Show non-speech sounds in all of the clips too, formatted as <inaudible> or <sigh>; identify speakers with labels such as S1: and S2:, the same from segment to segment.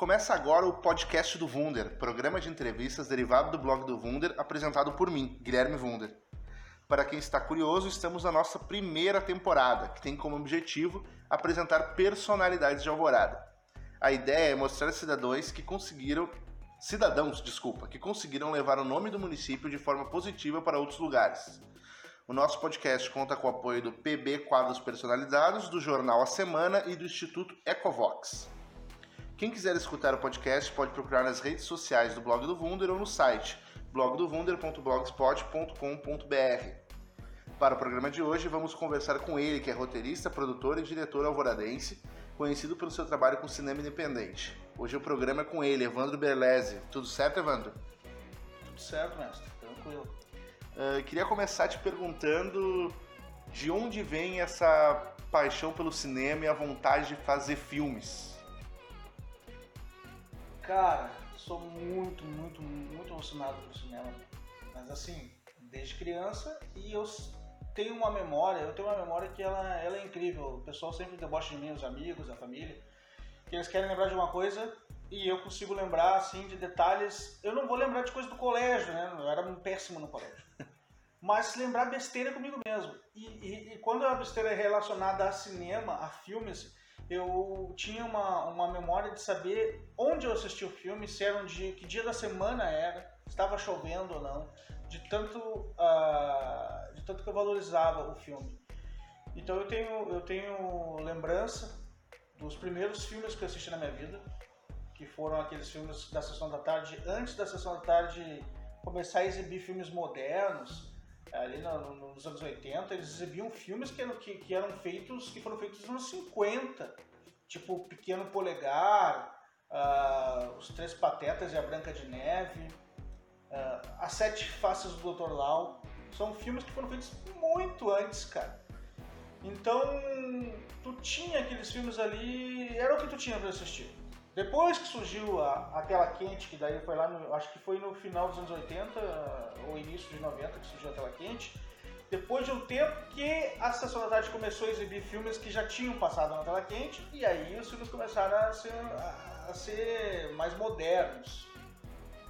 S1: Começa agora o podcast do Wunder, programa de entrevistas derivado do blog do Wunder, apresentado por mim, Guilherme Wunder. Para quem está curioso, estamos na nossa primeira temporada, que tem como objetivo apresentar personalidades de Alvorada. A ideia é mostrar cidadãos que conseguiram cidadãos, desculpa, que conseguiram levar o nome do município de forma positiva para outros lugares. O nosso podcast conta com o apoio do PB Quadros Personalizados, do jornal A Semana e do Instituto Ecovox. Quem quiser escutar o podcast pode procurar nas redes sociais do Blog do Wunder ou no site blogdowunder.blogspot.com.br. Para o programa de hoje, vamos conversar com ele, que é roteirista, produtor e diretor alvoradense, conhecido pelo seu trabalho com cinema independente. Hoje o programa é com ele, Evandro Berlese. Tudo certo, Evandro?
S2: Tudo certo, mestre. Tranquilo.
S1: Uh, queria começar te perguntando de onde vem essa paixão pelo cinema e a vontade de fazer filmes.
S2: Cara, sou muito, muito, muito emocionado pelo cinema. Mas assim, desde criança e eu tenho uma memória, eu tenho uma memória que ela, ela é incrível. O pessoal sempre debocha de mim, os amigos, a família, que eles querem lembrar de uma coisa e eu consigo lembrar assim de detalhes. Eu não vou lembrar de coisas do colégio, né? Eu era um péssimo no colégio. <laughs> Mas lembrar besteira comigo mesmo. E, e, e quando a besteira é relacionada a cinema, a filmes, eu tinha uma, uma memória de saber onde eu assisti o filme, se era um dia, que dia da semana era, estava chovendo ou não, de tanto, uh, de tanto que eu valorizava o filme. Então eu tenho, eu tenho lembrança dos primeiros filmes que eu assisti na minha vida, que foram aqueles filmes da sessão da tarde, antes da sessão da tarde começar a exibir filmes modernos, ali no, nos anos 80, eles exibiam filmes que que, que eram feitos, que foram feitos nos anos 50, tipo Pequeno Polegar, uh, Os Três Patetas e a Branca de Neve, uh, As Sete Faces do Dr. Lau, são filmes que foram feitos muito antes, cara. Então, tu tinha aqueles filmes ali, era o que tu tinha para assistir. Depois que surgiu a, a, tela quente, que daí foi lá, no, acho que foi no final dos anos 80 ou início de 90 que surgiu a tela quente, depois de um tempo que a Tarde começou a exibir filmes que já tinham passado na tela quente, e aí os filmes começaram a ser, a ser mais modernos,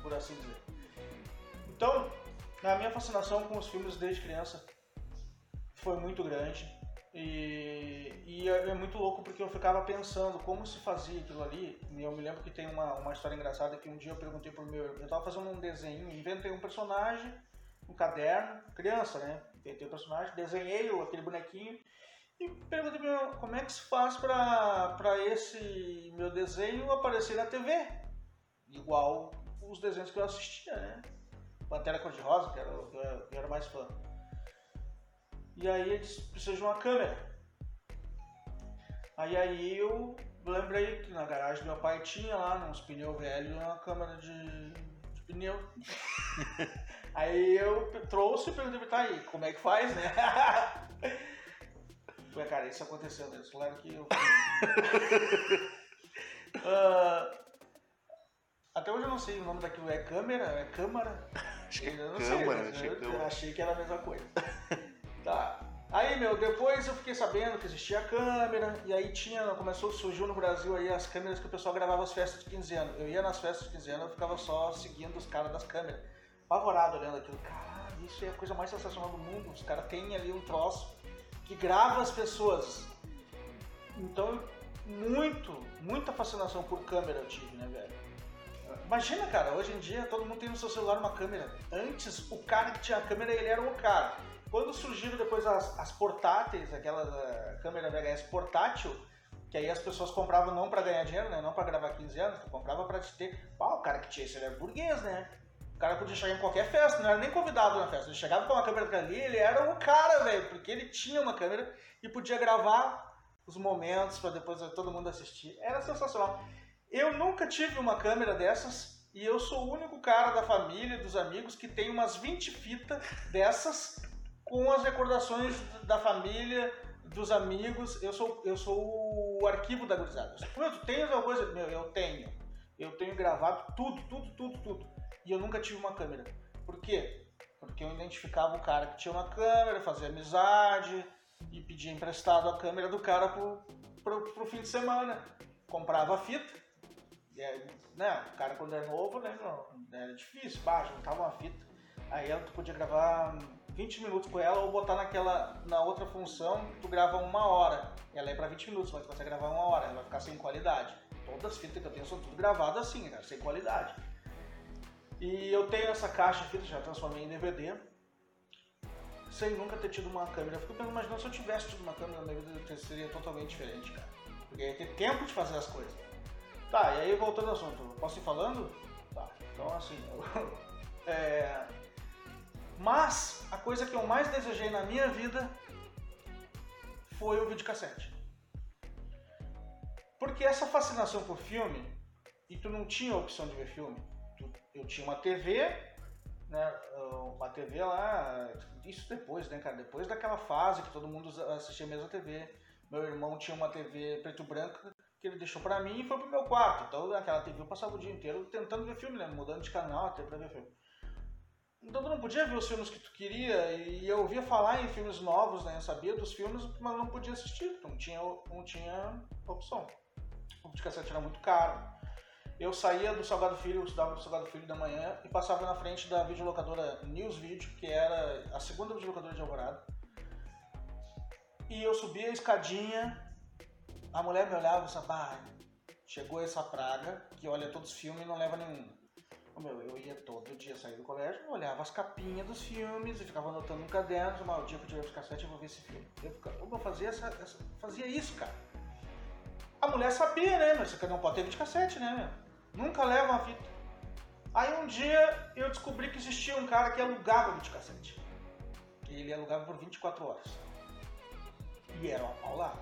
S2: por assim dizer. Então, a minha fascinação com os filmes desde criança foi muito grande. E, e é, é, muito louco porque eu ficava pensando como se fazia aquilo ali. E eu me lembro que tem uma, uma história engraçada que um dia eu perguntei pro meu. Eu tava fazendo um desenho, inventei um personagem, um caderno, criança, né? Inventei um personagem, desenhei aquele bonequinho e perguntei pro meu como é que se faz pra, pra esse meu desenho aparecer na TV. Igual os desenhos que eu assistia, né? Pantera Cor-de-Rosa, que, era, que eu era mais fã. E aí eles precisam de uma câmera. Aí aí eu lembrei que na garagem do meu pai tinha lá uns pneus velhos uma câmera de, de pneu. <laughs> aí eu trouxe e perguntei tá aí, como é que faz, né? <laughs> Falei, cara, isso aconteceu, né? Eles falaram que eu. uh, <laughs> até hoje eu não sei o nome daquilo, é câmera? É câmara?
S1: Acho que é câmara, sei,
S2: achei, eu, eu achei que era a mesma coisa. Tá. Aí, meu, depois eu fiquei sabendo que existia câmera, e aí tinha, começou, surgiu no Brasil aí as câmeras que o pessoal gravava as festas de 15 anos. Eu ia nas festas de 15 anos, eu ficava só seguindo os caras das câmeras, apavorado olhando aquilo. Caralho, isso é a coisa mais sensacional do mundo. Os caras têm ali um troço que grava as pessoas. Então, muito, muita fascinação por câmera eu tive, né, velho? Imagina, cara, hoje em dia todo mundo tem no seu celular uma câmera. Antes, o cara que tinha a câmera, ele era o cara. Quando surgiram depois as, as portáteis, aquela uh, câmera VHS portátil, que aí as pessoas compravam não para ganhar dinheiro, né? Não para gravar 15 anos, comprava para ter. Pau, o cara que tinha isso era burguês, né? O cara podia chegar em qualquer festa, não era nem convidado na festa. Ele chegava com uma câmera ali, ele era o cara, velho, porque ele tinha uma câmera e podia gravar os momentos para depois todo mundo assistir. Era sensacional. Eu nunca tive uma câmera dessas e eu sou o único cara da família, dos amigos, que tem umas 20 fitas dessas com as recordações da família, dos amigos. Eu sou, eu sou o arquivo da gurizada. Tu tens alguma coisa? Meu, eu tenho. Eu tenho gravado tudo, tudo, tudo, tudo. E eu nunca tive uma câmera. Por quê? Porque eu identificava o cara que tinha uma câmera, fazia amizade e pedia emprestado a câmera do cara pro, pro, pro fim de semana. Comprava a fita. é, né, o cara quando é novo, né, não, era difícil, bah, juntava uma fita. Aí tu podia gravar 20 minutos com ela ou botar naquela, na outra função, tu grava uma hora. Ela é pra 20 minutos, mas tu consegue gravar uma hora, ela vai ficar sem qualidade. Todas as fitas que eu tenho são tudo gravadas assim, cara, sem qualidade. E eu tenho essa caixa fitas, já transformei em DVD, sem nunca ter tido uma câmera. Eu fico imaginando se eu tivesse tido uma câmera, minha vida seria totalmente diferente, cara. Porque ia ter tempo de fazer as coisas. Tá, e aí voltando ao assunto, posso ir falando? Tá, então assim, eu, <laughs> é, mas a coisa que eu mais desejei na minha vida foi o videocassete. Porque essa fascinação por filme, e tu não tinha opção de ver filme, eu tinha uma TV, né, uma TV lá, isso depois, né, cara, depois daquela fase que todo mundo assistia a mesma TV. Meu irmão tinha uma TV preto e branca que ele deixou pra mim e foi pro meu quarto. Então naquela TV eu passava o dia inteiro tentando ver filme, né, mudando de canal até pra ver filme. Então tu não podia ver os filmes que tu queria e eu ouvia falar em filmes novos, né? Eu sabia dos filmes, mas não podia assistir, não tinha, não tinha opção. O videocassete era muito caro. Eu saía do Salgado Filho, eu estudava do Salgado Filho da manhã e passava na frente da videolocadora News Video, que era a segunda videolocadora de Alvorada. E eu subia a escadinha, a mulher me olhava e disse, ah, chegou essa praga que olha todos os filmes e não leva nenhum. Meu, eu ia todo dia sair do colégio, olhava as capinhas dos filmes e ficava anotando no caderno, mal, o dia que eu tiver os cassete eu vou ver esse filme. Eu, ficava, fazia, essa, essa, fazia isso, cara. A mulher sabia, né, mas você não pode ter videocassete, né, meu? Nunca leva uma fita. Aí um dia eu descobri que existia um cara que alugava videocassete. E ele alugava por 24 horas. E era uma paulada.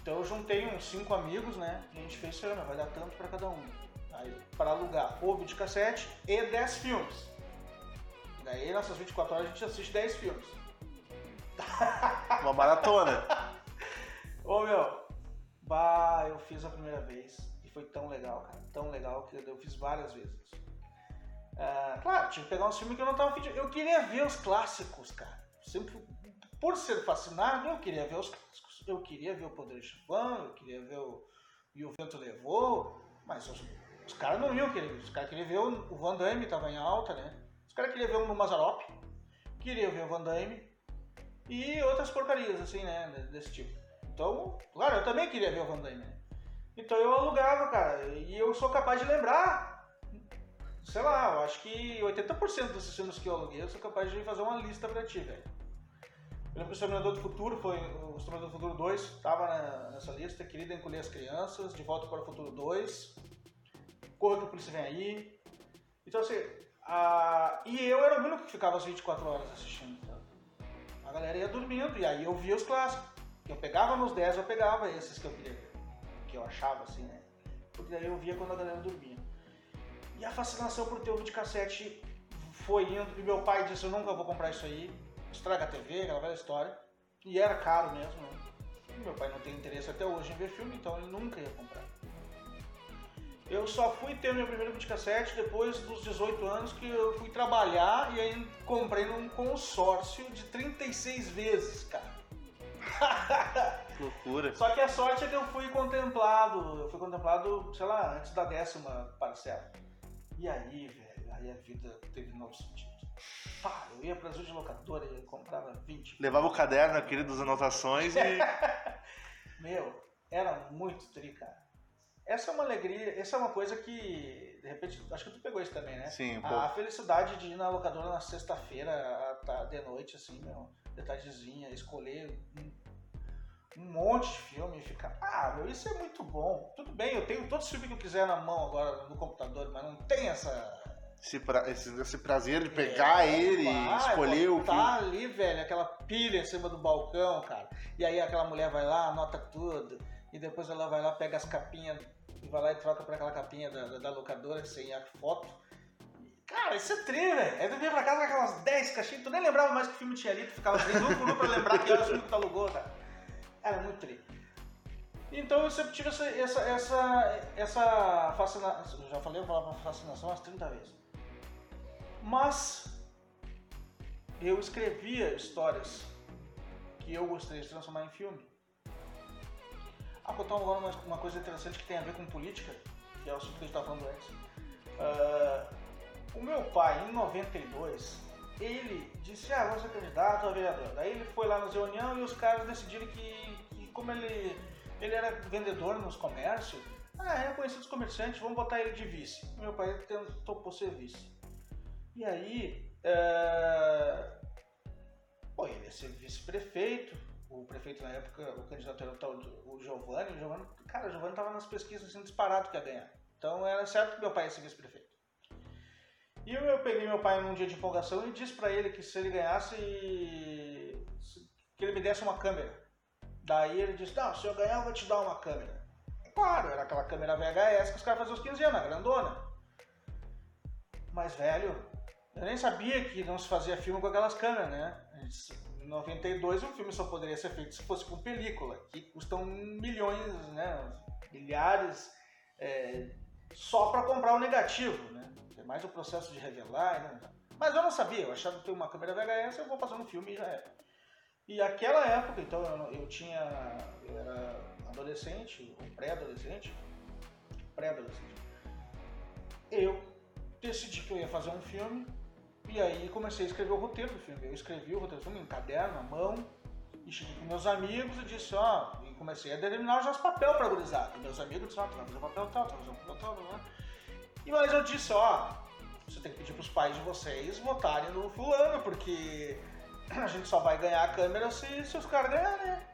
S2: Então eu juntei uns cinco amigos, né? E a gente fez, vai dar tanto para cada um para alugar o videocassete e 10 filmes. Daí, nessas 24 horas, a gente assiste 10 filmes.
S1: Uma maratona. <laughs>
S2: Ô meu, bah, eu fiz a primeira vez e foi tão legal, cara. Tão legal que eu fiz várias vezes. Uh, claro, tinha que pegar uns filmes que eu não tava pedindo. Eu queria ver os clássicos, cara. Sempre, por ser fascinado, eu queria ver os clássicos. Eu queria ver o Poder de Chefão, eu queria ver o E o Vento Levou, mas os os caras não iam querer, os caras queriam ver o, o Van Damme, tava em alta, né? Os caras queriam ver o Mazarop, queriam ver o Van Damme e outras porcarias, assim, né? Desse tipo. Então, claro, eu também queria ver o Van Damme, né? Então eu alugava, cara, e eu sou capaz de lembrar, sei lá, eu acho que 80% desses filmes que eu aluguei, eu sou capaz de fazer uma lista pra ti, velho. Eu lembro que o Exterminador do Futuro foi. O Exterminador do Futuro 2 estava nessa lista. Querida Encolher as Crianças, De Volta para o Futuro 2. Corra que a polícia vem aí. Então assim, a... e eu era o único que ficava as 24 horas assistindo. Então. A galera ia dormindo e aí eu via os clássicos. Eu pegava nos 10, eu pegava esses que eu queria ver. Que eu achava assim, né? Porque daí eu via quando a galera dormia. E a fascinação por ter o videocassete foi indo. E meu pai disse: Eu nunca vou comprar isso aí. Estraga a TV, aquela velha história. E era caro mesmo, né? Meu pai não tem interesse até hoje em ver filme, então ele nunca ia comprar. Eu só fui ter meu primeiro videocassete depois dos 18 anos que eu fui trabalhar e aí comprei num consórcio de 36 vezes, cara. <laughs>
S1: Loucura.
S2: Só que a sorte é que eu fui contemplado, eu fui contemplado, sei lá, antes da décima parcela. E aí, velho, aí a vida teve novo sentido. Pá, eu ia pra locadora e comprava 20.
S1: Levava o caderno aquele das anotações e. <laughs>
S2: Meu, era muito tri, cara. Essa é uma alegria, essa é uma coisa que, de repente, acho que tu pegou isso também, né?
S1: Sim, um
S2: A felicidade de ir na locadora na sexta-feira, de noite, assim, meu, de tardezinha, escolher um, um, monte de filme e ficar, ah, meu, isso é muito bom. Tudo bem, eu tenho todos os filmes que eu quiser na mão agora no computador, mas não tem essa.
S1: Esse, pra, esse, esse prazer de pegar é, ele e escolher o
S2: Tá ali, velho, aquela pilha em cima do balcão, cara. E aí aquela mulher vai lá, anota tudo. E depois ela vai lá, pega as capinhas e vai lá e troca por aquela capinha da, da, da locadora sem a foto. Cara, isso é tri, velho. Aí tu vinha pra casa com aquelas 10 caixinhas, tu nem lembrava mais que filme tinha ali, tu ficava por um pra lembrar que era o filme que tu alugou, cara. Era muito tri. Então eu sempre tive essa, essa, essa, essa fascinação. Já falei a palavra fascinação umas 30 vezes. Mas eu escrevia histórias que eu gostaria de transformar em filme. Ah, contar agora uma, uma coisa interessante que tem a ver com política, que é o assunto que a gente estava falando antes. Uh, o meu pai, em 92, ele disse, ah, vou ser candidato a vereador. Daí ele foi lá na reunião e os caras decidiram que, que como ele, ele era vendedor nos comércios, ah, é conhecido os comerciantes, vamos botar ele de vice. Meu pai topou ser vice. E aí, é... Pô, ele ia ser vice-prefeito, o prefeito na época, o candidato era o o Giovanni, o Giovanni, cara, o Giovanni tava nas pesquisas assim, disparado que ia ganhar. Então era certo que meu pai ia ser vice-prefeito. E eu, peguei meu pai num dia de empolgação e disse para ele que se ele ganhasse, que ele me desse uma câmera. Daí ele disse, não, se eu ganhar eu vou te dar uma câmera. Claro, era aquela câmera VHS que os caras faziam os 15 anos, grandona. Mas, velho, eu nem sabia que não se fazia filme com aquelas câmeras, né? Em 92 um filme só poderia ser feito se fosse com película, que custam milhões, né? Milhares é, só para comprar o negativo, né? É mais o processo de revelar, né? Mas eu não sabia, eu achava que tem uma câmera VHS, eu vou fazer um filme e já é. E aquela época, então, eu, eu tinha. Eu era adolescente, pré-adolescente. Pré-adolescente. Eu decidi que eu ia fazer um filme e aí comecei a escrever o roteiro do filme. Eu escrevi o roteiro do filme em caderno, à mão, e cheguei com meus amigos e disse, ó, e comecei a determinar já os papéis para gurizada. E meus amigos disseram, ah, tu vai fazer papel tal, tu vai fazer papel tal, né? E mas eu disse, ó, você tem que pedir pros pais de vocês votarem no fulano, porque <clears throat> a gente só vai ganhar a câmera se, se os caras ganharem, né?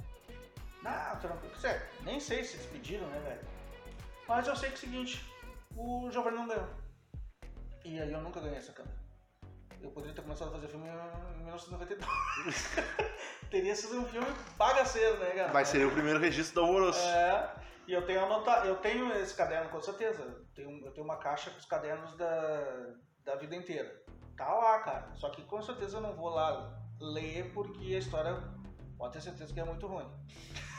S2: Não, tranquilo. Nem sei se eles pediram, né, velho? Mas eu sei que é o seguinte, o Giovanni não ganhou. E aí eu nunca ganhei essa câmera. Eu poderia ter começado a fazer filme em 1992. <laughs> Teria sido um filme bagaceiro, né, cara?
S1: Mas seria o primeiro registro do Alvoroço.
S2: É, e eu tenho anotado, eu tenho esse caderno com certeza. Eu tenho, eu tenho uma caixa com os cadernos da, da vida inteira. Tá lá, cara. Só que com certeza eu não vou lá ler porque a história pode ter certeza que é muito ruim.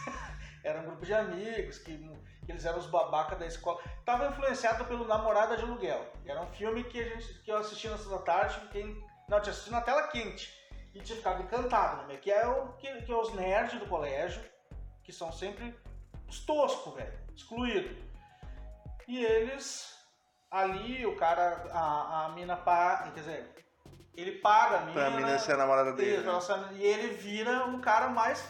S2: <laughs> Era um grupo de amigos que, que eles eram os babaca da escola. Tava influenciado pelo Namorada de Aluguel. Era um filme que, a gente, que eu assisti na segunda tarde, fiquei, não, tinha assistido na tela quente. E tinha ficado encantado, né? Que é, o, que, que é os nerds do colégio, que são sempre os toscos, velho, excluído. E eles, ali, o cara, a, a mina paga, quer dizer, ele paga a mina.
S1: Pra mina ser a namorada dele.
S2: Isso, né? E ele vira o cara mais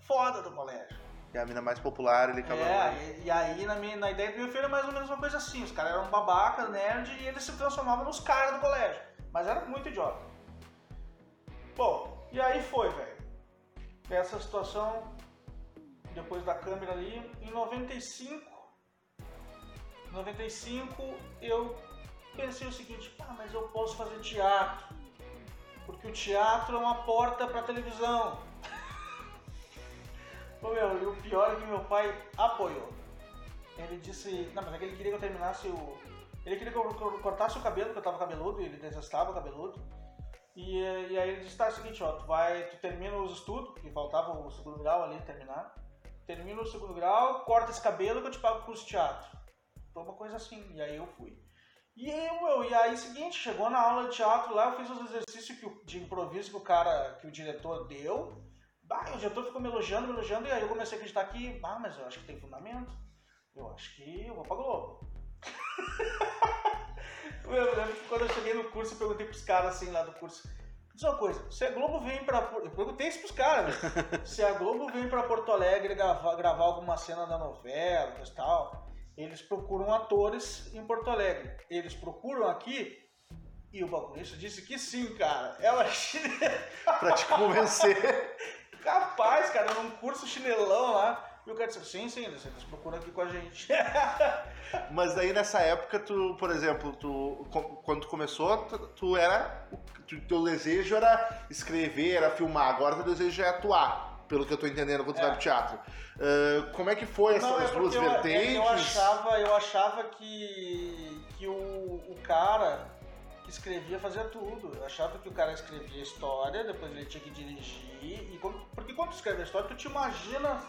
S2: foda do colégio.
S1: E a mina mais popular, ele acaba.
S2: É, e, e, aí na, minha, na ideia do meu filho é mais ou menos uma coisa assim. Os caras eram babaca, nerd, e eles se transformavam nos caras do colégio. Mas era muito idiota. Bom, e aí foi, velho. Essa situação, depois da câmera ali, em 95. 95 eu pensei o seguinte, ah, mas eu posso fazer teatro. Porque o teatro é uma porta para televisão. Ô, meu, e o pior é que meu pai apoiou. Ele disse, não, mas é que ele queria que eu terminasse o. Ele queria que eu cortasse o cabelo, porque eu tava cabeludo, e ele detestava cabeludo. E, e aí ele disse, tá, é o seguinte, ó, tu vai, tu termina os estudos, que faltava o segundo grau ali terminar. Termina o segundo grau, corta esse cabelo que eu te pago curso de teatro. Foi uma coisa assim, e aí eu fui. E eu, eu, e aí seguinte, chegou na aula de teatro lá, eu fiz os exercícios que, de improviso que o cara, que o diretor deu. Bah, o diretor ficou me elogiando, me elogiando, e aí eu comecei a acreditar que, ah, mas eu acho que tem fundamento. Eu acho que eu vou pra Globo. <laughs> eu lembro que quando eu cheguei no curso, eu perguntei pros caras assim lá do curso. Diz uma coisa, se a Globo vem pra. Eu perguntei isso pros caras, <laughs> se a Globo vem pra Porto Alegre gravar, gravar alguma cena da novela e tal, eles procuram atores em Porto Alegre. Eles procuram aqui e o balconista disse que sim, cara. Ela
S1: pra te convencer. <laughs>
S2: Capaz, cara, num curso chinelão lá. E o cara disse, sim, sim, eles procuram aqui com a gente. <laughs>
S1: Mas daí nessa época, tu, por exemplo, tu, quando tu começou, tu, tu era. Tu, teu desejo era escrever, era filmar. Agora teu desejo é atuar, pelo que eu tô entendendo quando tu é. vai pro teatro. Uh, como é que foi essas é duas eu, vertentes?
S2: Eu achava, eu achava que, que o, o cara que escrevia fazia tudo. Eu achava que o cara escrevia história, depois ele tinha que dirigir. E, porque quando tu escreve a história, tu te imagina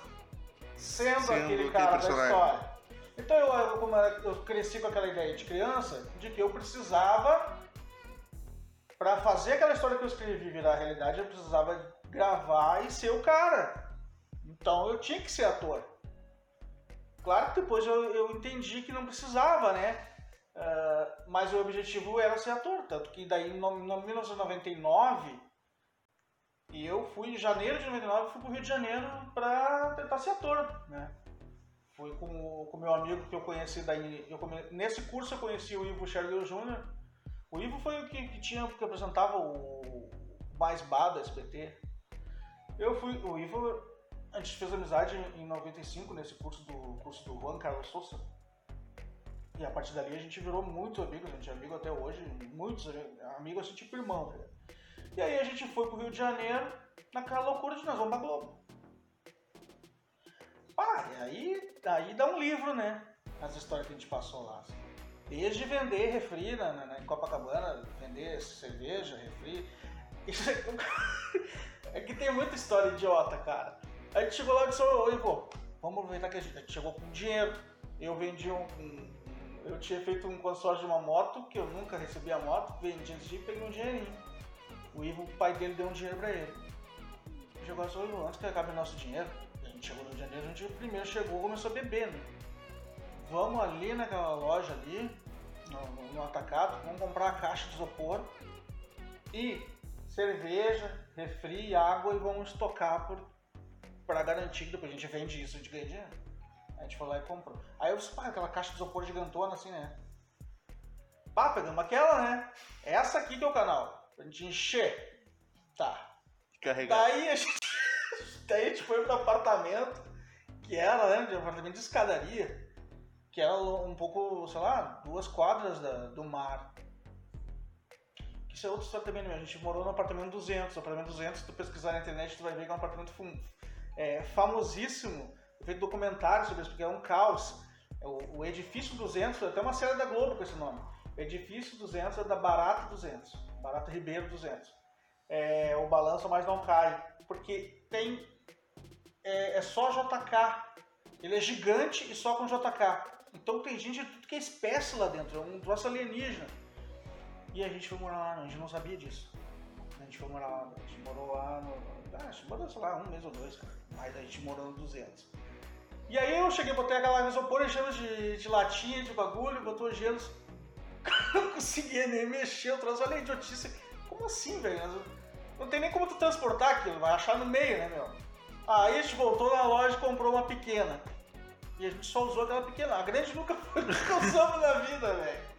S2: sendo, sendo aquele cara da história. Então eu, eu, como eu cresci com aquela ideia de criança, de que eu precisava, para fazer aquela história que eu escrevi virar realidade, eu precisava gravar e ser o cara. Então eu tinha que ser ator. Claro que depois eu, eu entendi que não precisava, né? Uh, mas o objetivo era ser ator, tanto que daí em 1999 eu fui em janeiro de 99 fui pro Rio de Janeiro para tentar ser ator, né? Fui com o meu amigo que eu conheci daí, eu come, nesse curso eu conheci o Ivo Scherger Jr. O Ivo foi o que, que tinha que apresentava o mais bar do SBT. Eu fui, o Ivo a gente fez amizade em 95 nesse curso do curso do Juan Carlos Souza. E a partir dali a gente virou muito amigos, a gente é amigo até hoje, muitos amigos assim, tipo irmão. Né? E aí a gente foi pro Rio de Janeiro, naquela loucura de nós vamos pra Globo. Pá, e aí, aí dá um livro, né? As histórias que a gente passou lá. Assim. Desde vender refri na, na, em Copacabana, vender cerveja, refri. Isso é... <laughs> é que tem muita história idiota, cara. A gente chegou lá e disse, oi, pô, vamos aproveitar que a gente, a gente chegou com dinheiro. Eu vendi um, um eu tinha feito um consórcio de uma moto, que eu nunca recebi a moto, vendi antes de peguei um dinheirinho. O Ivo, o pai dele, deu um dinheiro pra ele. Chegou assim, antes que acabe o nosso dinheiro, a gente chegou no Rio de Janeiro, a gente primeiro chegou e começou a beber, né? Vamos ali naquela loja ali, no, no atacado, vamos comprar a caixa de isopor e cerveja, refri, água e vamos estocar por, pra garantir que depois a gente vende isso, gente ganha dinheiro. A gente foi lá e comprou. Aí eu disse, pá, aquela caixa de isopor gigantona assim, né? Pá, pegamos aquela, né? Essa aqui que é o canal. Pra gente encher. Tá.
S1: Carregar.
S2: Daí a gente, <laughs> daí a gente foi pro apartamento, que era, né? De um apartamento de escadaria. Que era um pouco, sei lá, duas quadras da, do mar. Isso é outra história também, né? A gente morou no apartamento 200. O apartamento 200, se tu pesquisar na internet, tu vai ver que é um apartamento é, famosíssimo feito documentário sobre isso, porque é um caos. É o, o Edifício 200, até uma série da Globo com esse nome. O Edifício 200 é da Barata 200, Barata Ribeiro 200. É, o balanço mais não cai, porque tem é, é, só JK. Ele é gigante e só com JK. Então tem gente de tudo que é espécie lá dentro, é um troço alienígena. E a gente foi morar lá, a gente não sabia disso. A gente foi morar lá, a gente morou lá no. Ah, a gente morou, sei lá, um mês ou dois, cara. Mas a gente morou no 200. E aí eu cheguei, botei aquela isopor, gelos de, de latinha, de bagulho, botou gelos. <laughs> não conseguia nem mexer, eu trouxe, olha a idiotice. Como assim, velho? Não tem nem como tu transportar aquilo, vai achar no meio, né, meu? Aí a gente voltou na loja e comprou uma pequena. E a gente só usou aquela pequena. A grande nunca foi usamos na vida, velho.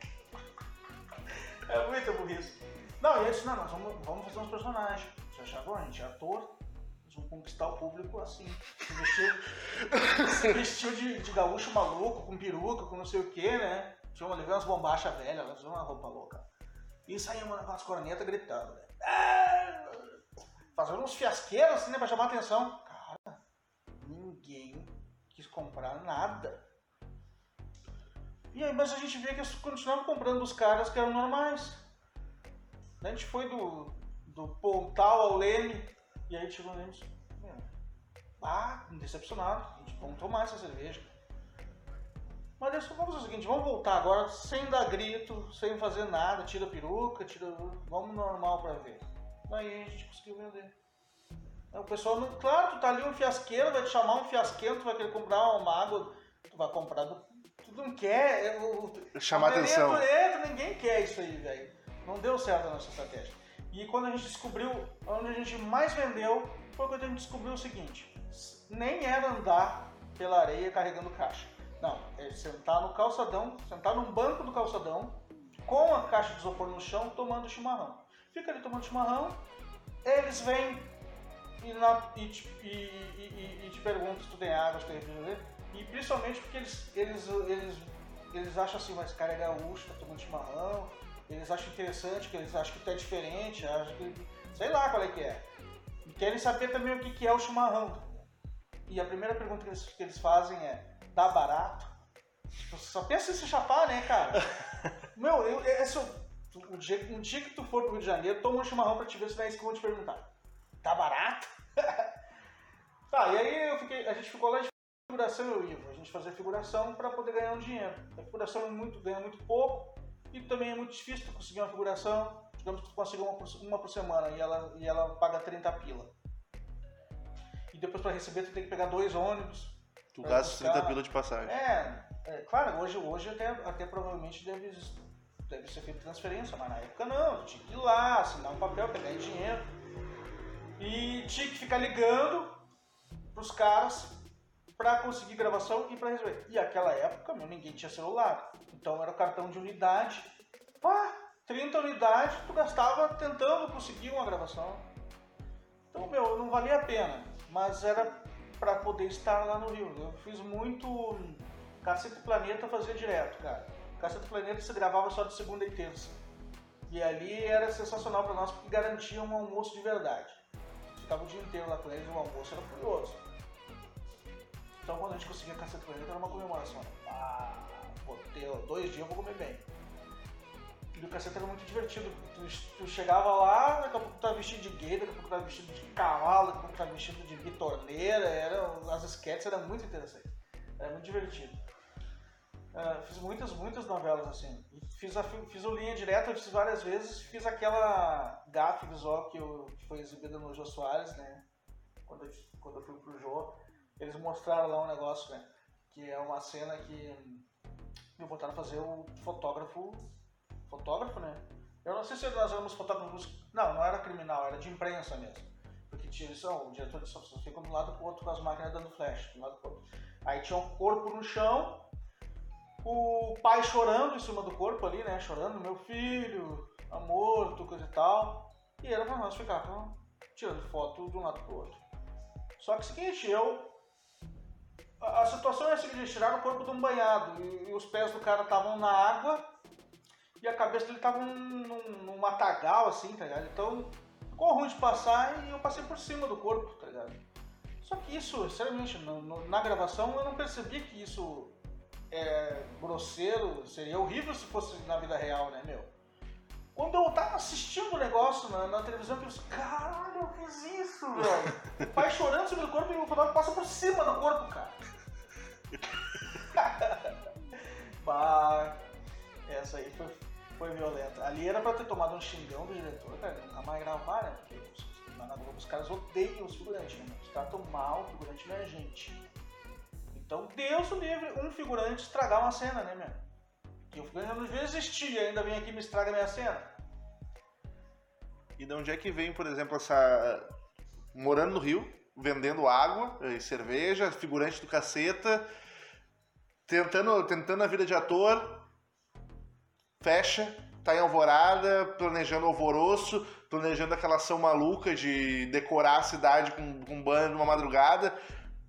S2: É muito burrice. Não, e aí disse, não, nós vamos, vamos fazer uns personagens. Você achava, a gente é ator, vão conquistar o público assim. Se vestiu, se vestiu de, de, gaúcho maluco, com peruca, com não sei o que, né? Tinha uma, levei umas bombachas velhas, elas uma roupa louca. E saímos com as cornetas gritando, né? Ah! Fazendo uns fiasqueiros assim, né, pra chamar atenção. Cara, ninguém quis comprar nada. E aí, mas a gente vê que eles continuavam comprando dos caras que eram normais. A gente foi do, do Pontal ao Leme, e aí chegou no disse, ah, decepcionado, a gente vamos tomar essa cerveja. Mas vamos fazer o seguinte, vamos voltar agora sem dar grito, sem fazer nada, tira a peruca, tira. Vamos normal pra ver. Aí a gente conseguiu vender. O pessoal, não, claro, tu tá ali um fiasqueiro, vai te chamar um fiasqueiro, tu vai querer comprar uma água, tu vai comprar do. Tu não quer.
S1: É, Chamar atenção.
S2: Ninguém quer isso aí, velho. Não deu certo a nossa estratégia. E quando a gente descobriu, onde a gente mais vendeu, foi quando a gente descobriu o seguinte: nem era andar pela areia carregando caixa. Não, é sentar no calçadão, sentar num banco do calçadão, com a caixa de isopor no chão, tomando chimarrão. Fica ali tomando chimarrão, eles vêm e, na, e, te, e, e, e te perguntam se tu tem água, se tu tem refrigerante. E principalmente porque eles, eles, eles, eles acham assim, mas cara é gaúcho, tá tomando chimarrão, eles acham interessante, que eles acham que tá diferente, acham que. sei lá qual é que é. E querem saber também o que, que é o chimarrão. E a primeira pergunta que eles, que eles fazem é: dá barato? Tipo, só pensa em se chapar, né, cara? <laughs> Meu, eu, esse, um, dia, um dia que tu for pro Rio de Janeiro, toma um chimarrão pra te ver se não é isso que eu vou te perguntar. Tá barato? <laughs> tá, e aí eu fiquei, a gente ficou lá de figuração eu Ivo. A gente fazia figuração para poder ganhar um dinheiro. A figuração é muito, ganha muito pouco, e também é muito difícil tu conseguir uma figuração. Digamos que tu consiga uma por, uma por semana e ela, e ela paga 30 pila. E depois para receber tu tem que pegar dois ônibus.
S1: Tu gasta os 30 pila de passagem.
S2: É, é, claro, hoje, hoje até, até provavelmente deve, deve ser feita transferência, mas na época não, tinha que ir lá, assinar um papel, pegar dinheiro. E tinha que ficar ligando pros caras para conseguir gravação e para resolver. E aquela época, meu, ninguém tinha celular. Então era cartão de unidade. Pá, 30 unidades tu gastava tentando conseguir uma gravação. Então, meu, não valia a pena. Mas era para poder estar lá no Rio. Eu fiz muito. Cacete Planeta fazia direto, cara. Cacete Planeta se gravava só de segunda e terça. E ali era sensacional para nós porque garantia um almoço de verdade. Ficava o dia inteiro lá com eles, o almoço era curioso. Então quando a gente conseguia Cacete Planeta era uma comemoração. Ah, vou ter dois dias eu vou comer bem. E o cacete era muito divertido. Tu, tu, chegava lá, daqui a pouco tu tava vestido de gay, daqui a pouco tu tava vestido de cavalo, daqui a pouco tu tava vestido de bitoneira. Era, as sketches eram muito interessantes. Era muito divertido. Uh, fiz muitas, muitas novelas assim. Fiz, a, fiz o Linha Direta, fiz várias vezes. Fiz aquela gafe visual que, eu, que foi exibida no Jô Soares, né? Quando eu, quando eu fui pro Jô. Eles mostraram lá um negócio, né? Que é uma cena que me botaram a fazer o fotógrafo fotógrafo, né? Eu não sei se nós éramos fotógrafos. Não, não era criminal, era de imprensa mesmo. Porque tinha isso, o diretor de só fica de um lado pro outro com as máquinas dando flash, de um lado pro outro. Aí tinha um corpo no chão, o pai chorando em cima do corpo ali, né? Chorando, meu filho, tá morto, coisa e tal. E era pra nós ficar tirando foto de um lado pro outro. Só que o seguinte, eu. A, situação é a seguinte, tiraram o corpo de um banhado e, e os pés do cara estavam na água e a cabeça dele tava num, num, num matagal, assim, tá ligado? Então ficou ruim de passar e eu passei por cima do corpo, tá ligado? Só que isso, sinceramente, no, no, na gravação eu não percebi que isso é grosseiro, seria horrível se fosse na vida real, né, meu? Quando eu tava assistindo o negócio na, na televisão, eu disse, caralho, eu fiz isso, velho. <laughs> O pai chorando sobre o corpo e o fotógrafo passa por cima do corpo, cara. <laughs> bah, essa aí foi, foi violenta. Ali era pra ter tomado um xingão do diretor, cara, nunca mais gravar, né? Porque na Globo os caras odeiam os figurantes, né? Eles tratam mal, o figurante não é gente. Então, Deus o livre, um figurante estragar uma cena, né, meu? E o figurante não devia existir, ainda vem aqui e me estraga minha cena.
S1: E de onde é que vem, por exemplo, essa. Morando no Rio, vendendo água e cerveja, figurante do caceta, tentando, tentando a vida de ator, fecha, tá em alvorada, planejando alvoroço, planejando aquela ação maluca de decorar a cidade com, com banho numa madrugada.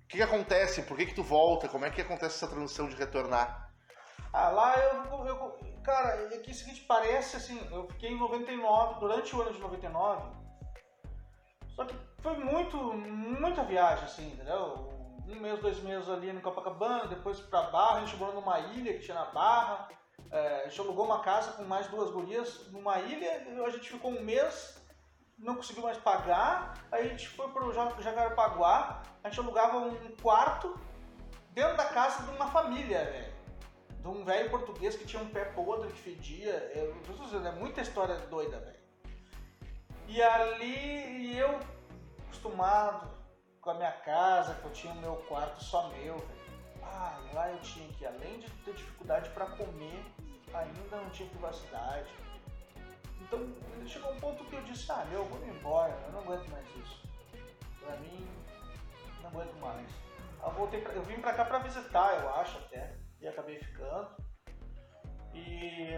S1: O que, que acontece? Por que, que tu volta? Como é que acontece essa transição de retornar?
S2: Ah, lá eu, eu cara, é que o seguinte, parece assim, eu fiquei em 99, durante o ano de 99, só que foi muito, muita viagem, assim, entendeu? Um mês, dois meses ali no Copacabana, depois pra Barra, a gente morou numa ilha que tinha na Barra, é, a gente alugou uma casa com mais duas gurias numa ilha, a gente ficou um mês, não conseguiu mais pagar, aí a gente foi pro Jacarepaguá, a gente alugava um quarto dentro da casa de uma família, velho. De um velho português que tinha um pé podre, que fedia. É, é muita história doida, velho. E ali eu, acostumado com a minha casa, que eu tinha o meu quarto só meu, velho ah, lá eu tinha que, além de ter dificuldade para comer, ainda não tinha privacidade. Então chegou um ponto que eu disse, ah, meu, eu vou embora, eu não aguento mais isso. Pra mim, não aguento mais. Eu, voltei pra, eu vim pra cá pra visitar, eu acho até, e acabei ficando. E,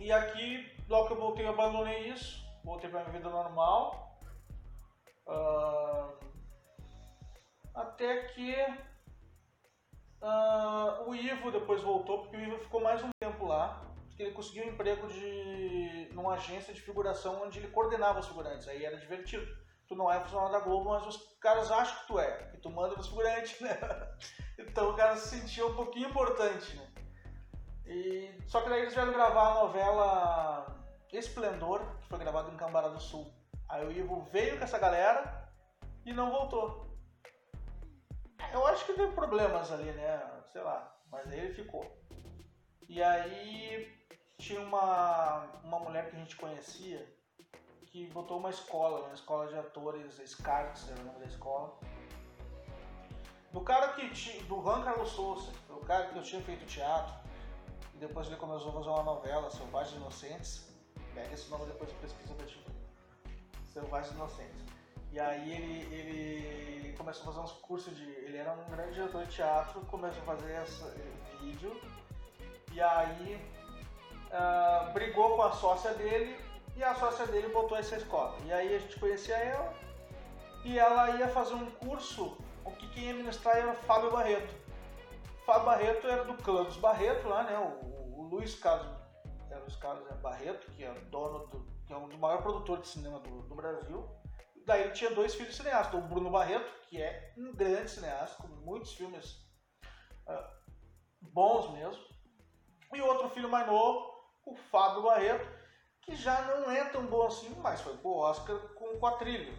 S2: e aqui, logo que eu voltei, eu abandonei isso, voltei pra minha vida normal. Uh, até que Uh, o Ivo depois voltou, porque o Ivo ficou mais um tempo lá, porque ele conseguiu um emprego de numa agência de figuração onde ele coordenava os figurantes, aí era divertido. Tu não é funcionário da Globo, mas os caras acham que tu é, que tu manda nos figurantes, <laughs> né? Então o cara se sentia um pouquinho importante, né? E, só que daí eles vieram gravar a novela Esplendor, que foi gravada em Cambará do Sul. Aí o Ivo veio com essa galera e não voltou. Eu acho que teve problemas ali, né? Sei lá. Mas aí ele ficou. E aí tinha uma, uma mulher que a gente conhecia que botou uma escola, uma escola de atores, Scarts era o nome da escola. do cara que tinha, do Juan Carlos Souza, o cara que eu tinha feito teatro, e depois ele começou a fazer uma novela, Selvagens Inocentes. Pega esse nome depois de pesquisa pra ti. Selvagens Inocentes. E aí ele, ele começou a fazer uns cursos de. Ele era um grande diretor de teatro, começou a fazer esse vídeo. E aí uh, brigou com a sócia dele e a sócia dele botou essa escola. E aí a gente conhecia ela e ela ia fazer um curso, o que quem ia ministrar era o Fábio Barreto. Fábio Barreto era do clã dos Barreto lá, né? O, o Luiz Carlos, era Luiz Carlos Barreto, que é dono do, que é um dos maiores produtores de cinema do, do Brasil. Daí ele tinha dois filhos cineastas, o Bruno Barreto, que é um grande cineasta, com muitos filmes uh, bons mesmo, e outro filho mais novo, o Fábio Barreto, que já não é tão bom assim, mas foi pro Oscar com o Quatrilho.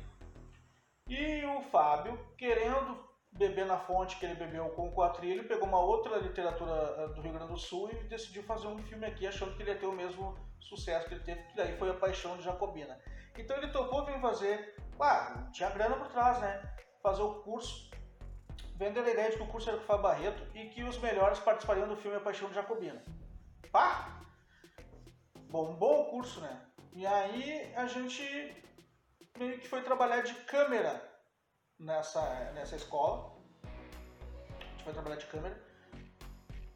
S2: E o Fábio, querendo beber na fonte que ele bebeu com o Quatrilho, pegou uma outra literatura ah, do Rio Grande do Sul e decidiu fazer um filme aqui, achando que ele ia ter o mesmo sucesso que ele teve, que daí foi a Paixão de Jacobina. Então ele topou vir fazer ah, tinha grana por trás, né? Fazer o curso, vendendo a ideia de que o curso era com o Fábio Barreto e que os melhores participariam do filme A Paixão de Jacobina. Pá! Bombou o curso, né? E aí a gente meio que foi trabalhar de câmera nessa, nessa escola. A gente foi trabalhar de câmera.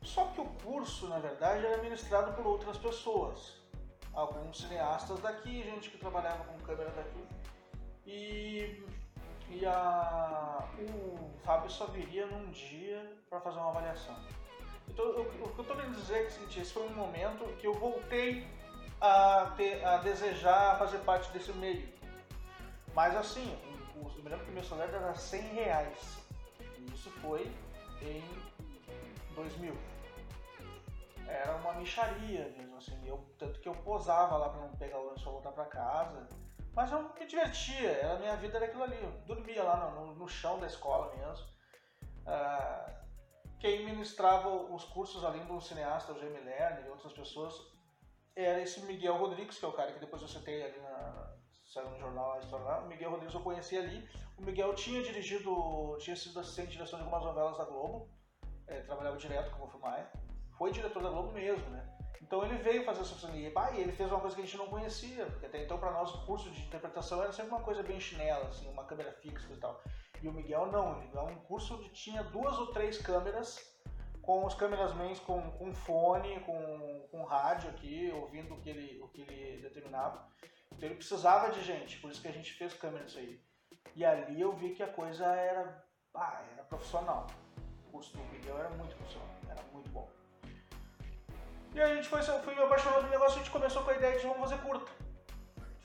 S2: Só que o curso, na verdade, era ministrado por outras pessoas. Alguns cineastas daqui, gente que trabalhava com câmera daqui. E, e a, o Fábio só viria num dia para fazer uma avaliação. Então, o, o que eu estou querendo dizer é, que seguinte, esse foi um momento que eu voltei a, ter, a desejar fazer parte desse meio. Mas assim, o, eu me lembro que meu salário era 100 reais. E isso foi em 2000. Era uma micharia mesmo, assim. Eu, tanto que eu posava lá para não pegar o lanche e voltar para casa. Mas eu me divertia, a minha vida era aquilo ali. Eu dormia lá no, no chão da escola mesmo. Uh, quem ministrava os cursos, além do cineasta, o Jaime Lerner e outras pessoas, era esse Miguel Rodrigues, que é o cara que depois eu citei ali na. saiu no jornal a história lá. O Miguel Rodrigues eu conheci ali. O Miguel tinha dirigido, tinha sido assistente de direção de algumas novelas da Globo. É, trabalhava direto com o Wolf Maia. Foi diretor da Globo mesmo, né? Então ele veio fazer essa função e ele fez uma coisa que a gente não conhecia, porque até então para nós o curso de interpretação era sempre uma coisa bem chinela, assim, uma câmera fixa e tal. E o Miguel não, ele é um curso onde tinha duas ou três câmeras, com os câmerasmens com, com fone, com, com rádio aqui, ouvindo o que, ele, o que ele determinava. Então ele precisava de gente, por isso que a gente fez câmeras aí. E ali eu vi que a coisa era, ah, era profissional. O curso do Miguel era muito profissional, era muito bom. E a gente foi, foi apaixonado do negócio, a gente começou com a ideia de vamos fazer curta.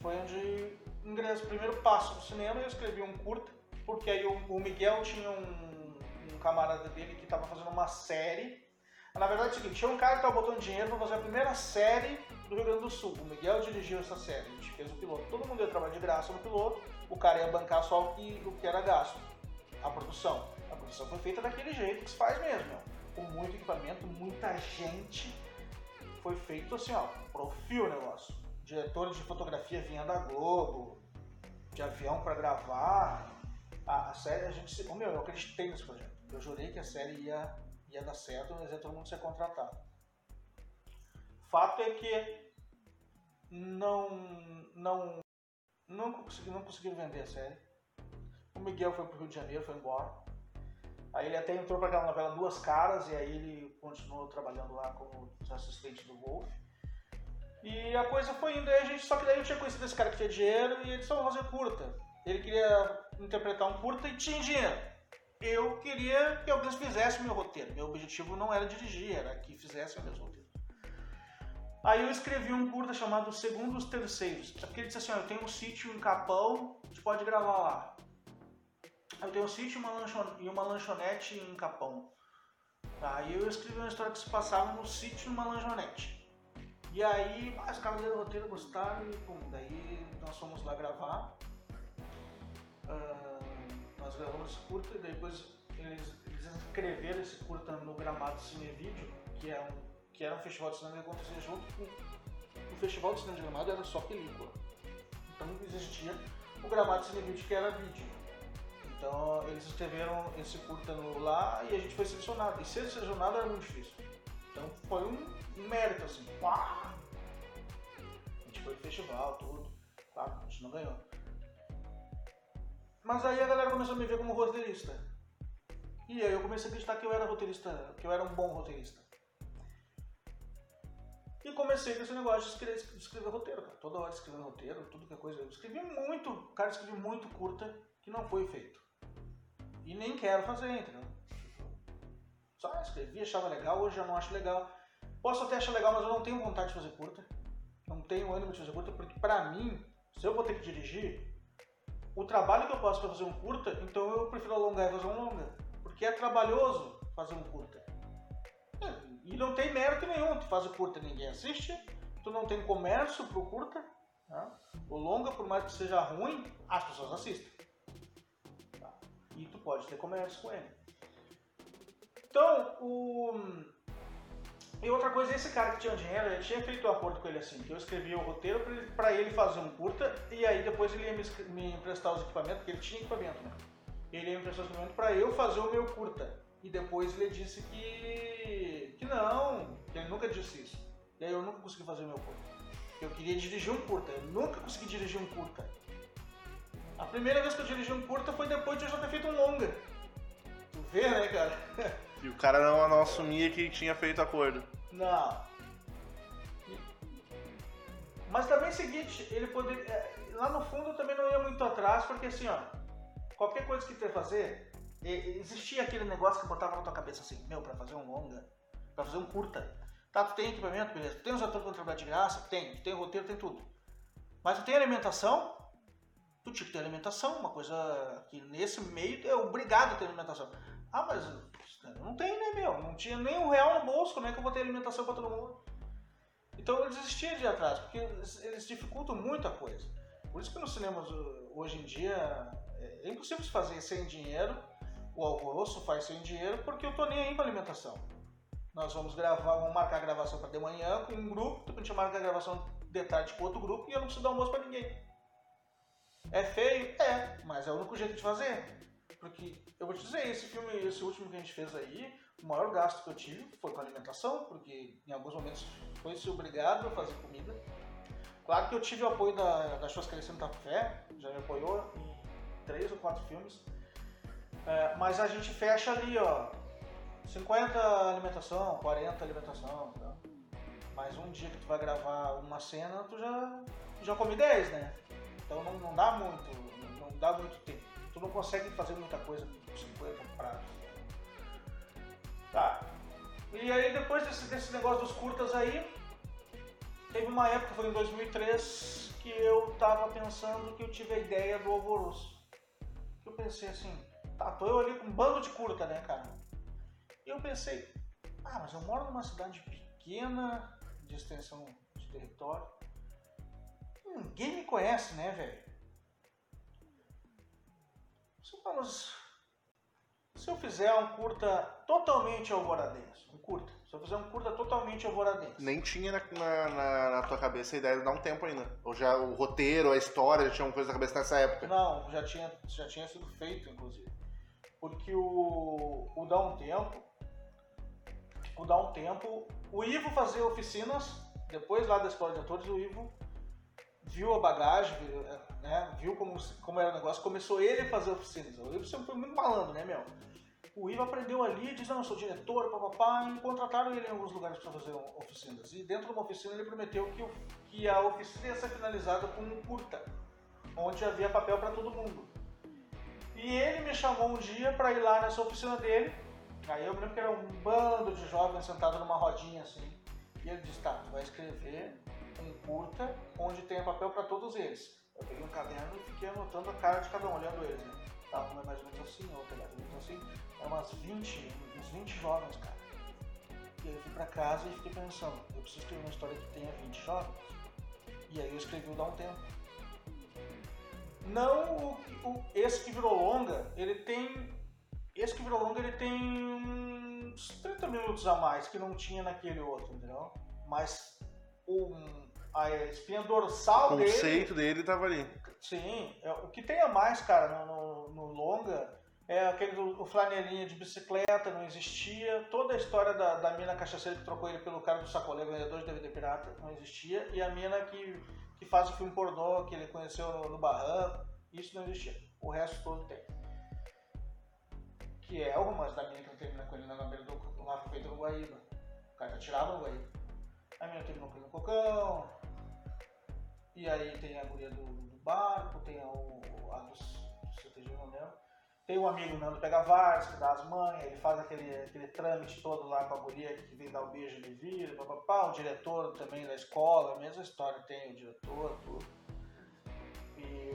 S2: Foi onde ingressou o primeiro passo no cinema, eu escrevi um curta, porque aí o, o Miguel tinha um, um, camarada dele que estava fazendo uma série. Na verdade é o seguinte, tinha um cara que estava botando dinheiro para fazer a primeira série do Rio Grande do Sul. O Miguel dirigiu essa série, a gente fez o piloto. Todo mundo ia trabalhar de graça no piloto, o cara ia bancar só o que, o que era gasto, a produção. A produção foi feita daquele jeito que se faz mesmo, com muito equipamento, muita gente foi feito assim, ó, profil o negócio. Diretores de fotografia vinha da Globo, de avião para gravar. A, série, a gente. Oh, meu, eu acreditei nesse projeto. Eu jurei que a série ia, ia dar certo, mas ia todo mundo ser contratado. Fato é que não, não, não, consegui, não conseguiram vender a série. O Miguel foi pro Rio de Janeiro, foi embora. Aí ele até entrou para aquela novela Duas Caras e aí ele continuou trabalhando lá como assistente do Wolf. E a coisa foi indo, aí a gente, só que daí eu tinha conhecido esse cara que tinha dinheiro e ele só fazer curta. Ele queria interpretar um curta e tinha dinheiro. Eu queria que alguém fizesse o meu roteiro. Meu objetivo não era dirigir, era que fizesse o meu roteiro. Aí eu escrevi um curta chamado Segundos Terceiros. Porque ele disse assim, ó, eu tenho um sítio em Capão, a gente pode gravar lá. Eu tenho um sítio e uma lanchonete em Capão. Aí eu escrevi uma história que se passava no sítio numa lanchonete. E aí, os caras do roteiro gostaram e pum, daí nós fomos lá gravar. Uh, nós gravamos esse curta e depois eles, eles escreveram esse curta no Gramado Cine Vídeo, que, é um, que era um festival de cinema que acontecia junto com o Festival de Cinema de Gramado, era só película. Então existia o Gramado Cine Vídeo que era vídeo. Então eles escreveram esse curta lá e a gente foi selecionado. E ser selecionado era muito difícil. Então foi um, mérito, assim. Pá! A gente foi no festival, tudo. Claro, a gente não ganhou. Mas aí a galera começou a me ver como roteirista. E aí eu comecei a acreditar que eu era roteirista, que eu era um bom roteirista. E comecei com esse negócio de escrever, de escrever roteiro, cara. Toda hora escrevendo roteiro, tudo que é coisa. Eu escrevi muito, cara, escrevi muito curta que não foi feito. E nem quero fazer, entendeu? Só escrevi, achava legal, hoje eu não acho legal. Posso até achar legal, mas eu não tenho vontade de fazer curta. Não tenho ânimo de fazer curta, porque pra mim, se eu vou ter que dirigir, o trabalho que eu posso para fazer um curta, então eu prefiro alongar e fazer um longa. Porque é trabalhoso fazer um curta. E não tem mérito nenhum. Tu faz o curta ninguém assiste, tu não tem comércio pro curta. Né? O longa, por mais que seja ruim, as pessoas assistem. E tu pode ter comércio com ele. Então, o e outra coisa, esse cara que tinha dinheiro, ele tinha feito um acordo com ele assim, que eu escrevia o roteiro para ele fazer um curta e aí depois ele ia me, me, emprestar os equipamentos, porque ele tinha equipamento, né? Ele ia me emprestar os equipamentos para eu fazer o meu curta. E depois ele disse que que não, que ele nunca disse isso. E aí eu nunca consegui fazer o meu curta. Eu queria dirigir um curta, eu nunca consegui dirigir um curta. A primeira vez que eu dirigi um curta foi depois de eu já ter feito um longa. Tu vê, né, cara? <laughs>
S1: E o cara não, não assumia que tinha feito acordo.
S2: Não. Mas também é o seguinte, ele poderia. É, lá no fundo eu também não ia muito atrás, porque assim, ó, qualquer coisa que tu ia fazer, existia aquele negócio que botava na tua cabeça assim, meu, pra fazer um longa, pra fazer um curta. Tá, tu tem equipamento, beleza. Tu tem os atores pra trabalhar de graça? Tem. Tu tem roteiro, tem tudo. Mas tu tem alimentação? Tu tinha que ter alimentação, uma coisa que nesse meio é obrigado a ter alimentação. Ah, mas não tem, né, meu? Não tinha nem um real no bolso, como é que eu vou ter alimentação para todo mundo? Então eu desistia de atrás, porque eles, eles dificultam muito a coisa. Por isso que nos cinemas hoje em dia é impossível se fazer sem dinheiro. O alvoroço faz sem dinheiro porque eu tô nem aí para alimentação. Nós vamos gravar, vamos marcar a gravação para de manhã com um grupo, depois a gente marca a gravação de tarde com outro grupo e eu não preciso dar almoço para ninguém. É feio? É, mas é o único jeito de fazer. Porque eu vou te dizer, esse filme, esse último que a gente fez aí, o maior gasto que eu tive foi com alimentação, porque em alguns momentos foi se obrigado a fazer comida. Claro que eu tive o apoio da, da Churrascaria Santa Fé, já me apoiou em três ou quatro filmes. É, mas a gente fecha ali, ó, 50 alimentação, 40 alimentação, tá? Mas um dia que tu vai gravar uma cena, tu já, já come 10, né? Então não, não dá muito, não dá muito tempo tu não consegue fazer muita coisa com 50 pratos. Tá. E aí depois desse, desse negócio dos curtas aí, teve uma época, foi em 2003, que eu tava pensando que eu tive a ideia do alvoroço. Eu pensei assim, tá, tô eu ali com um bando de curta, né, cara? E eu pensei, ah, mas eu moro numa cidade pequena, de extensão de território. Ninguém me conhece, né, velho? Vamos. Se eu fizer um curta totalmente alvoradense, um curta, se eu fizer um curta totalmente alvoradense.
S1: Nem tinha na, na, na tua cabeça a ideia de dar um tempo ainda. Ou já o roteiro, a história, já tinha uma coisa na cabeça nessa época?
S2: Não, já tinha, já tinha sido feito, inclusive. Porque o, o Dá um Tempo, o Dá um Tempo, o Ivo fazia oficinas, depois lá da Escola de Atores, o Ivo viu a bagagem, né, viu como, como era o negócio, começou ele a fazer oficinas. O Ivo sempre foi muito malandro, né, meu? O Ivo aprendeu ali, disse, não, eu sou diretor, papapá, e contrataram ele em alguns lugares para fazer oficinas. E dentro de uma oficina ele prometeu que, que a oficina ia ser finalizada com um curta, onde havia papel para todo mundo. E ele me chamou um dia para ir lá nessa oficina dele. Aí eu lembro que era um bando de jovens sentados numa rodinha assim. Ele disse, tá, tu vai escrever um curta onde tenha papel para todos eles. Eu peguei um caderno e fiquei anotando a cara de cada um, olhando eles, né? Tá, um é mais ou menos assim, outro é mais ou menos assim. É umas 20, uns 20 jovens, cara. E aí eu fui pra casa e fiquei pensando, eu preciso escrever uma história que tenha 20 jovens. E aí eu escrevi o Dá um Tempo. Não o, o, esse que virou longa, ele tem. Esse que virou longa ele tem uns 30 minutos a mais que não tinha naquele outro, entendeu? Mas um, a espinha dorsal
S1: O
S2: dele.
S1: conceito dele tava ali.
S2: Sim, é, o que tem a mais, cara, no, no- no longa é aquele do, o flanelinha de bicicleta, não existia. Toda a história da, da mina cachaceira que trocou ele pelo cara do sacolé, vendedor de DVD pirata, não existia. E a mina que, que faz o filme pornô, que ele conheceu no, no barranco, isso não existia. O resto todo tem. Que é o romance da mina que não termina com ele na beira do lá feito no Guaíba. O cara atirava no Guaíba. A mina terminou com ele no cocão, e aí tem a guria do, do barco, tem a, o, a do CTG, não lembro. Tem o amigo Nando Pega Vars, que dá as manhas, ele faz aquele, aquele trâmite todo lá com a guria que vem dar o beijo, ele vira, papapá. O diretor também da escola, a mesma história, tem o diretor, tudo. E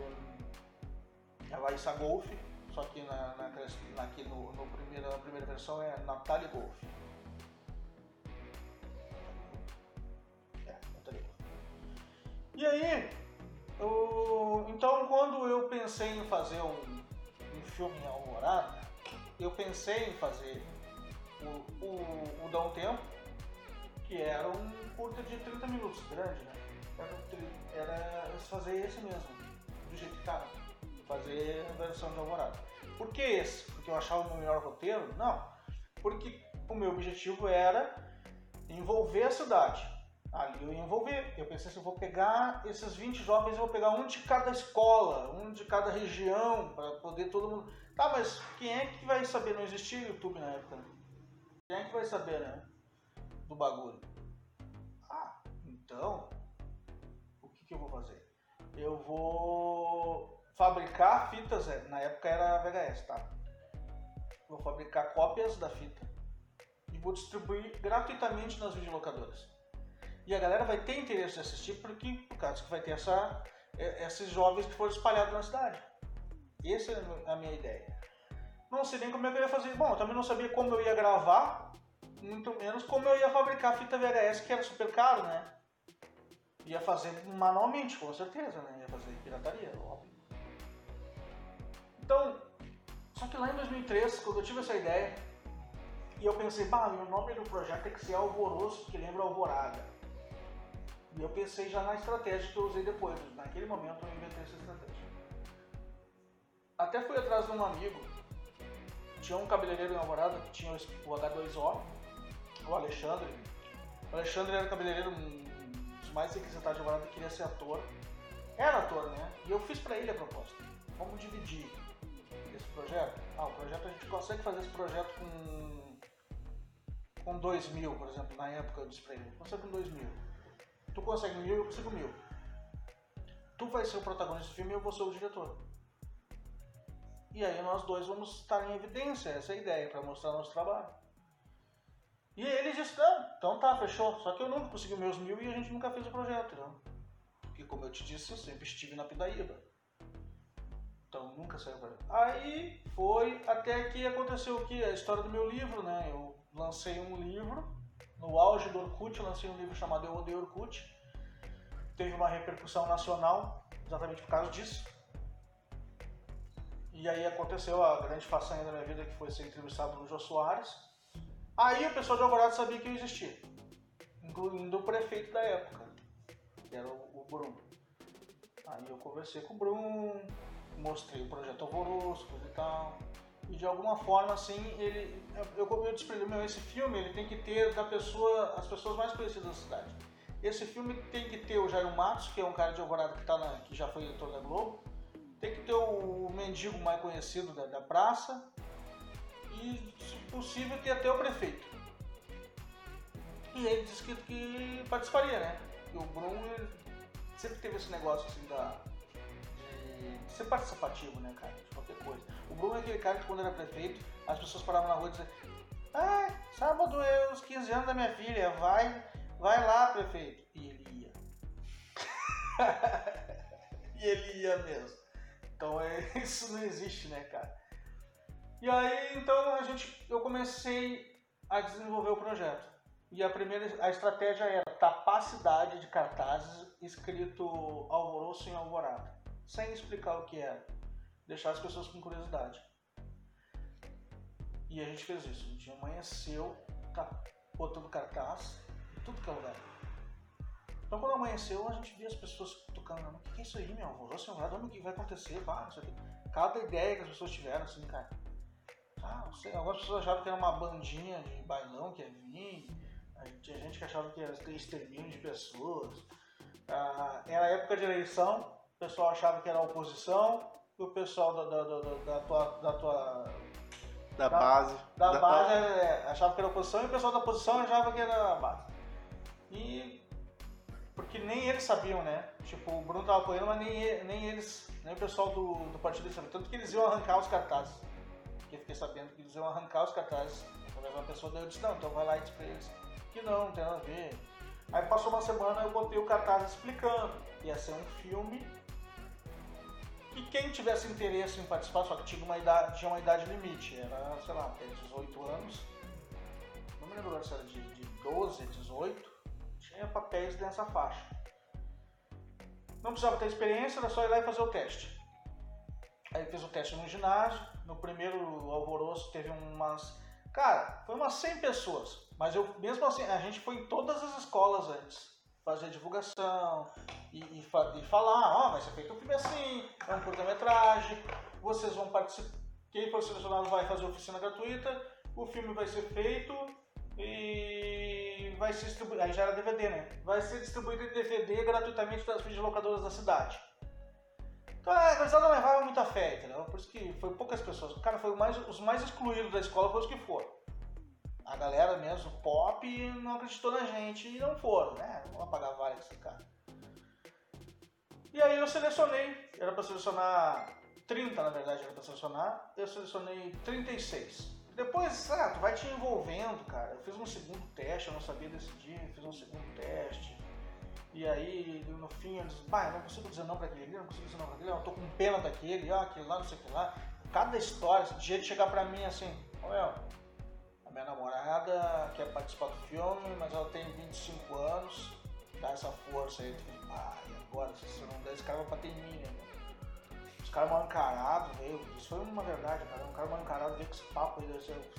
S2: a Laísa Golf, só que na, na, na- aqui no, no primeiro, na primeira versão é Natalie Golf. É, Natalie Golf. E aí, então quando eu pensei em fazer um, um filme em Alvorada, eu pensei em fazer o, o, o Dá um Tempo, que era um curta de 30 minutos, grande, né? Era, era fazer esse mesmo, do jeito que tava. Fazer a versão de Alvorada. Por que esse? Porque eu achava o melhor roteiro? Não. Porque o meu objetivo era envolver a cidade. Ali eu ia envolver. Eu pensei, se eu vou pegar esses 20 jovens, eu vou pegar um de cada escola, um de cada região, para poder todo mundo. Tá, mas quem é que vai saber? Não existia YouTube na época. né? Quem é que vai saber, né? Do bagulho. Ah, então. O que, que eu vou fazer? Eu vou fabricar fitas, é, na época era VHS, tá? Vou fabricar cópias da fita e vou distribuir gratuitamente nas videolocadoras. E a galera vai ter interesse de assistir porque, por causa que vai ter essa, é- esses jovens que foram espalhados na cidade. Essa é a minha ideia. Não sei nem como eu ia fazer. Bom, eu também não sabia como eu ia gravar, muito menos como eu ia fabricar fita VHS, que era super caro, né? Ia fazer manualmente, com certeza, né? Ia fazer pirataria, óbvio. Então, só que lá em 2003, quando eu tive essa ideia, e eu pensei, bah, o nome do projeto tem que ser Alvoroço, porque lembra Alvorada. E eu pensei já na estratégia que eu usei depois. Naquele momento eu inventei essa estratégia. Até fui atrás de um amigo. Tinha um cabeleireiro em Alvorada que tinha o H2O, o Alexandre. O Alexandre era cabeleireiro um dos mais requisitados de Alvorada, queria ser ator. Era ator, né? E eu fiz pra ele a proposta. Vamos dividir esse projeto. Ah, o projeto a gente consegue fazer esse projeto com com 2 mil, por exemplo, na época eu disse pra ele, consegue com 2 mil. Tu consegue mil, eu consigo mil. Tu vai ser o protagonista do filme e eu vou ser o diretor. E aí nós dois vamos estar em evidência, essa é a ideia, para mostrar nosso trabalho. E ele não, então tá, fechou. Só que eu nunca consegui meus mil e a gente nunca fez o projeto, não. Porque como eu te disse, eu sempre estive na Pidaíba. Então nunca saiu pra Aí foi até que aconteceu o que? A história do meu livro, né? Eu lancei um livro, no auge do Orkut, lancei um livro chamado Eu Odeio Orkut. Teve uma repercussão nacional, exatamente por causa disso. E aí aconteceu a grande façanha da minha vida, que foi ser entrevistado no Jô Soares. Aí o pessoal de Alvorada sabia que eu existia, incluindo o prefeito da época, que era o Bruno. Aí eu conversei com o Bruno, mostrei o projeto Alvoroço, e tal. E de alguma forma, assim, ele. Eu, eu, eu meu, esse filme ele tem que ter da pessoa, as pessoas mais conhecidas da cidade. Esse filme tem que ter o Jairo Matos, que é um cara de Alvorada que, tá na, que já foi editor da Globo. Tem que ter o mendigo mais conhecido da, da praça. E, se possível, ter até o prefeito. E ele disse que, que participaria, né? E o Bruno sempre teve esse negócio assim da. Ser participativo, né, cara? De qualquer coisa. O Bruno é aquele cara que quando era prefeito, as pessoas paravam na rua e diziam, ah, sábado é os 15 anos da minha filha, vai, vai lá, prefeito. E ele ia. <laughs> e ele ia mesmo. Então é, <laughs> isso não existe, né, cara? E aí, então, a gente, eu comecei a desenvolver o projeto. E a primeira, a estratégia era tapar a cidade de cartazes escrito Alvoroço em Alvorada, sem explicar o que era, deixar as pessoas com curiosidade. E a gente fez isso. A gente amanheceu, tá botando cartaz em tudo que é lugar. Então quando amanheceu, a gente via as pessoas tocando, o que, é isso aí, meu? Alvoroço Alvorada, o que vai acontecer? Isso aqui. Cada ideia que as pessoas tiveram, assim, cara. Ah, não sei, algumas pessoas achavam que era uma bandinha de bailão que ia vir. Tinha gente que achava que ter extermínio de pessoas. Ah, era época de eleição, o pessoal achava que era oposição, e o pessoal da, da, da, da tua, da tua
S1: da, da base.
S2: Da, base é, achava que era oposição e o pessoal da oposição achava que era a base. E. Porque nem eles sabiam, né? Tipo, o Bruno tava apoiando, mas nem, nem eles, nem o pessoal do, do partido sabia. Tanto que eles iam arrancar os cartazes. Porque eu fiquei sabendo que eles iam arrancar os cartazes. Através uma pessoa daí eu disse, não, então vai lá e diz pra eles que não, não tem nada a ver. Aí passou uma semana eu botei o cartaz explicando. Ia ser um filme e quem tivesse interesse em participar, só que tinha uma idade, tinha uma idade limite, era, sei lá, até 18 anos, não me lembro se era de, de 12 a 18, tinha papéis nessa faixa. Não precisava ter experiência, era só ir lá e fazer o teste. Aí fiz o teste no ginásio, no primeiro alvoroço teve umas. Cara, foi umas 100 pessoas, mas eu mesmo assim, a gente foi em todas as escolas antes fazer divulgação e, e, e falar, ó, oh, vai ser feito um filme assim, é um curta-metragem, vocês vão participar, quem for selecionado vai fazer oficina gratuita, o filme vai ser feito e vai ser distribuído, aí já era DVD, né? Vai ser distribuído em DVD gratuitamente das videolocadoras da cidade. Então a coisa não levava muita fé, entendeu? Por isso que foi poucas pessoas. Cara foi mais, os mais excluídos da escola foram os que foram a galera mesmo, pop, não acreditou na gente e não foram, né? Vamos apagar vale esse cara. E aí eu selecionei, era para selecionar 30 na verdade, era para selecionar, eu selecionei 36. Depois, ah, tu vai te envolvendo, cara. Eu fiz um segundo teste, eu não sabia decidir, fiz um segundo teste. E aí, no fim, eu disse, eu não consigo dizer não pra aquele, não consigo dizer não pra aquele, eu tô com pena daquele, ó, aquele lá, não sei o que lá. Cada história, esse jeito de chegar pra mim assim, ô meu, a minha namorada quer participar do filme, mas ela tem 25 anos. Dá essa força aí. Tu fica, ah, e agora? Se você não der, esse cara vai bater em mim, né? Os caras mal encarados, veio. Isso foi uma verdade, cara. Um cara mal encarado veio com esse papo aí. Eu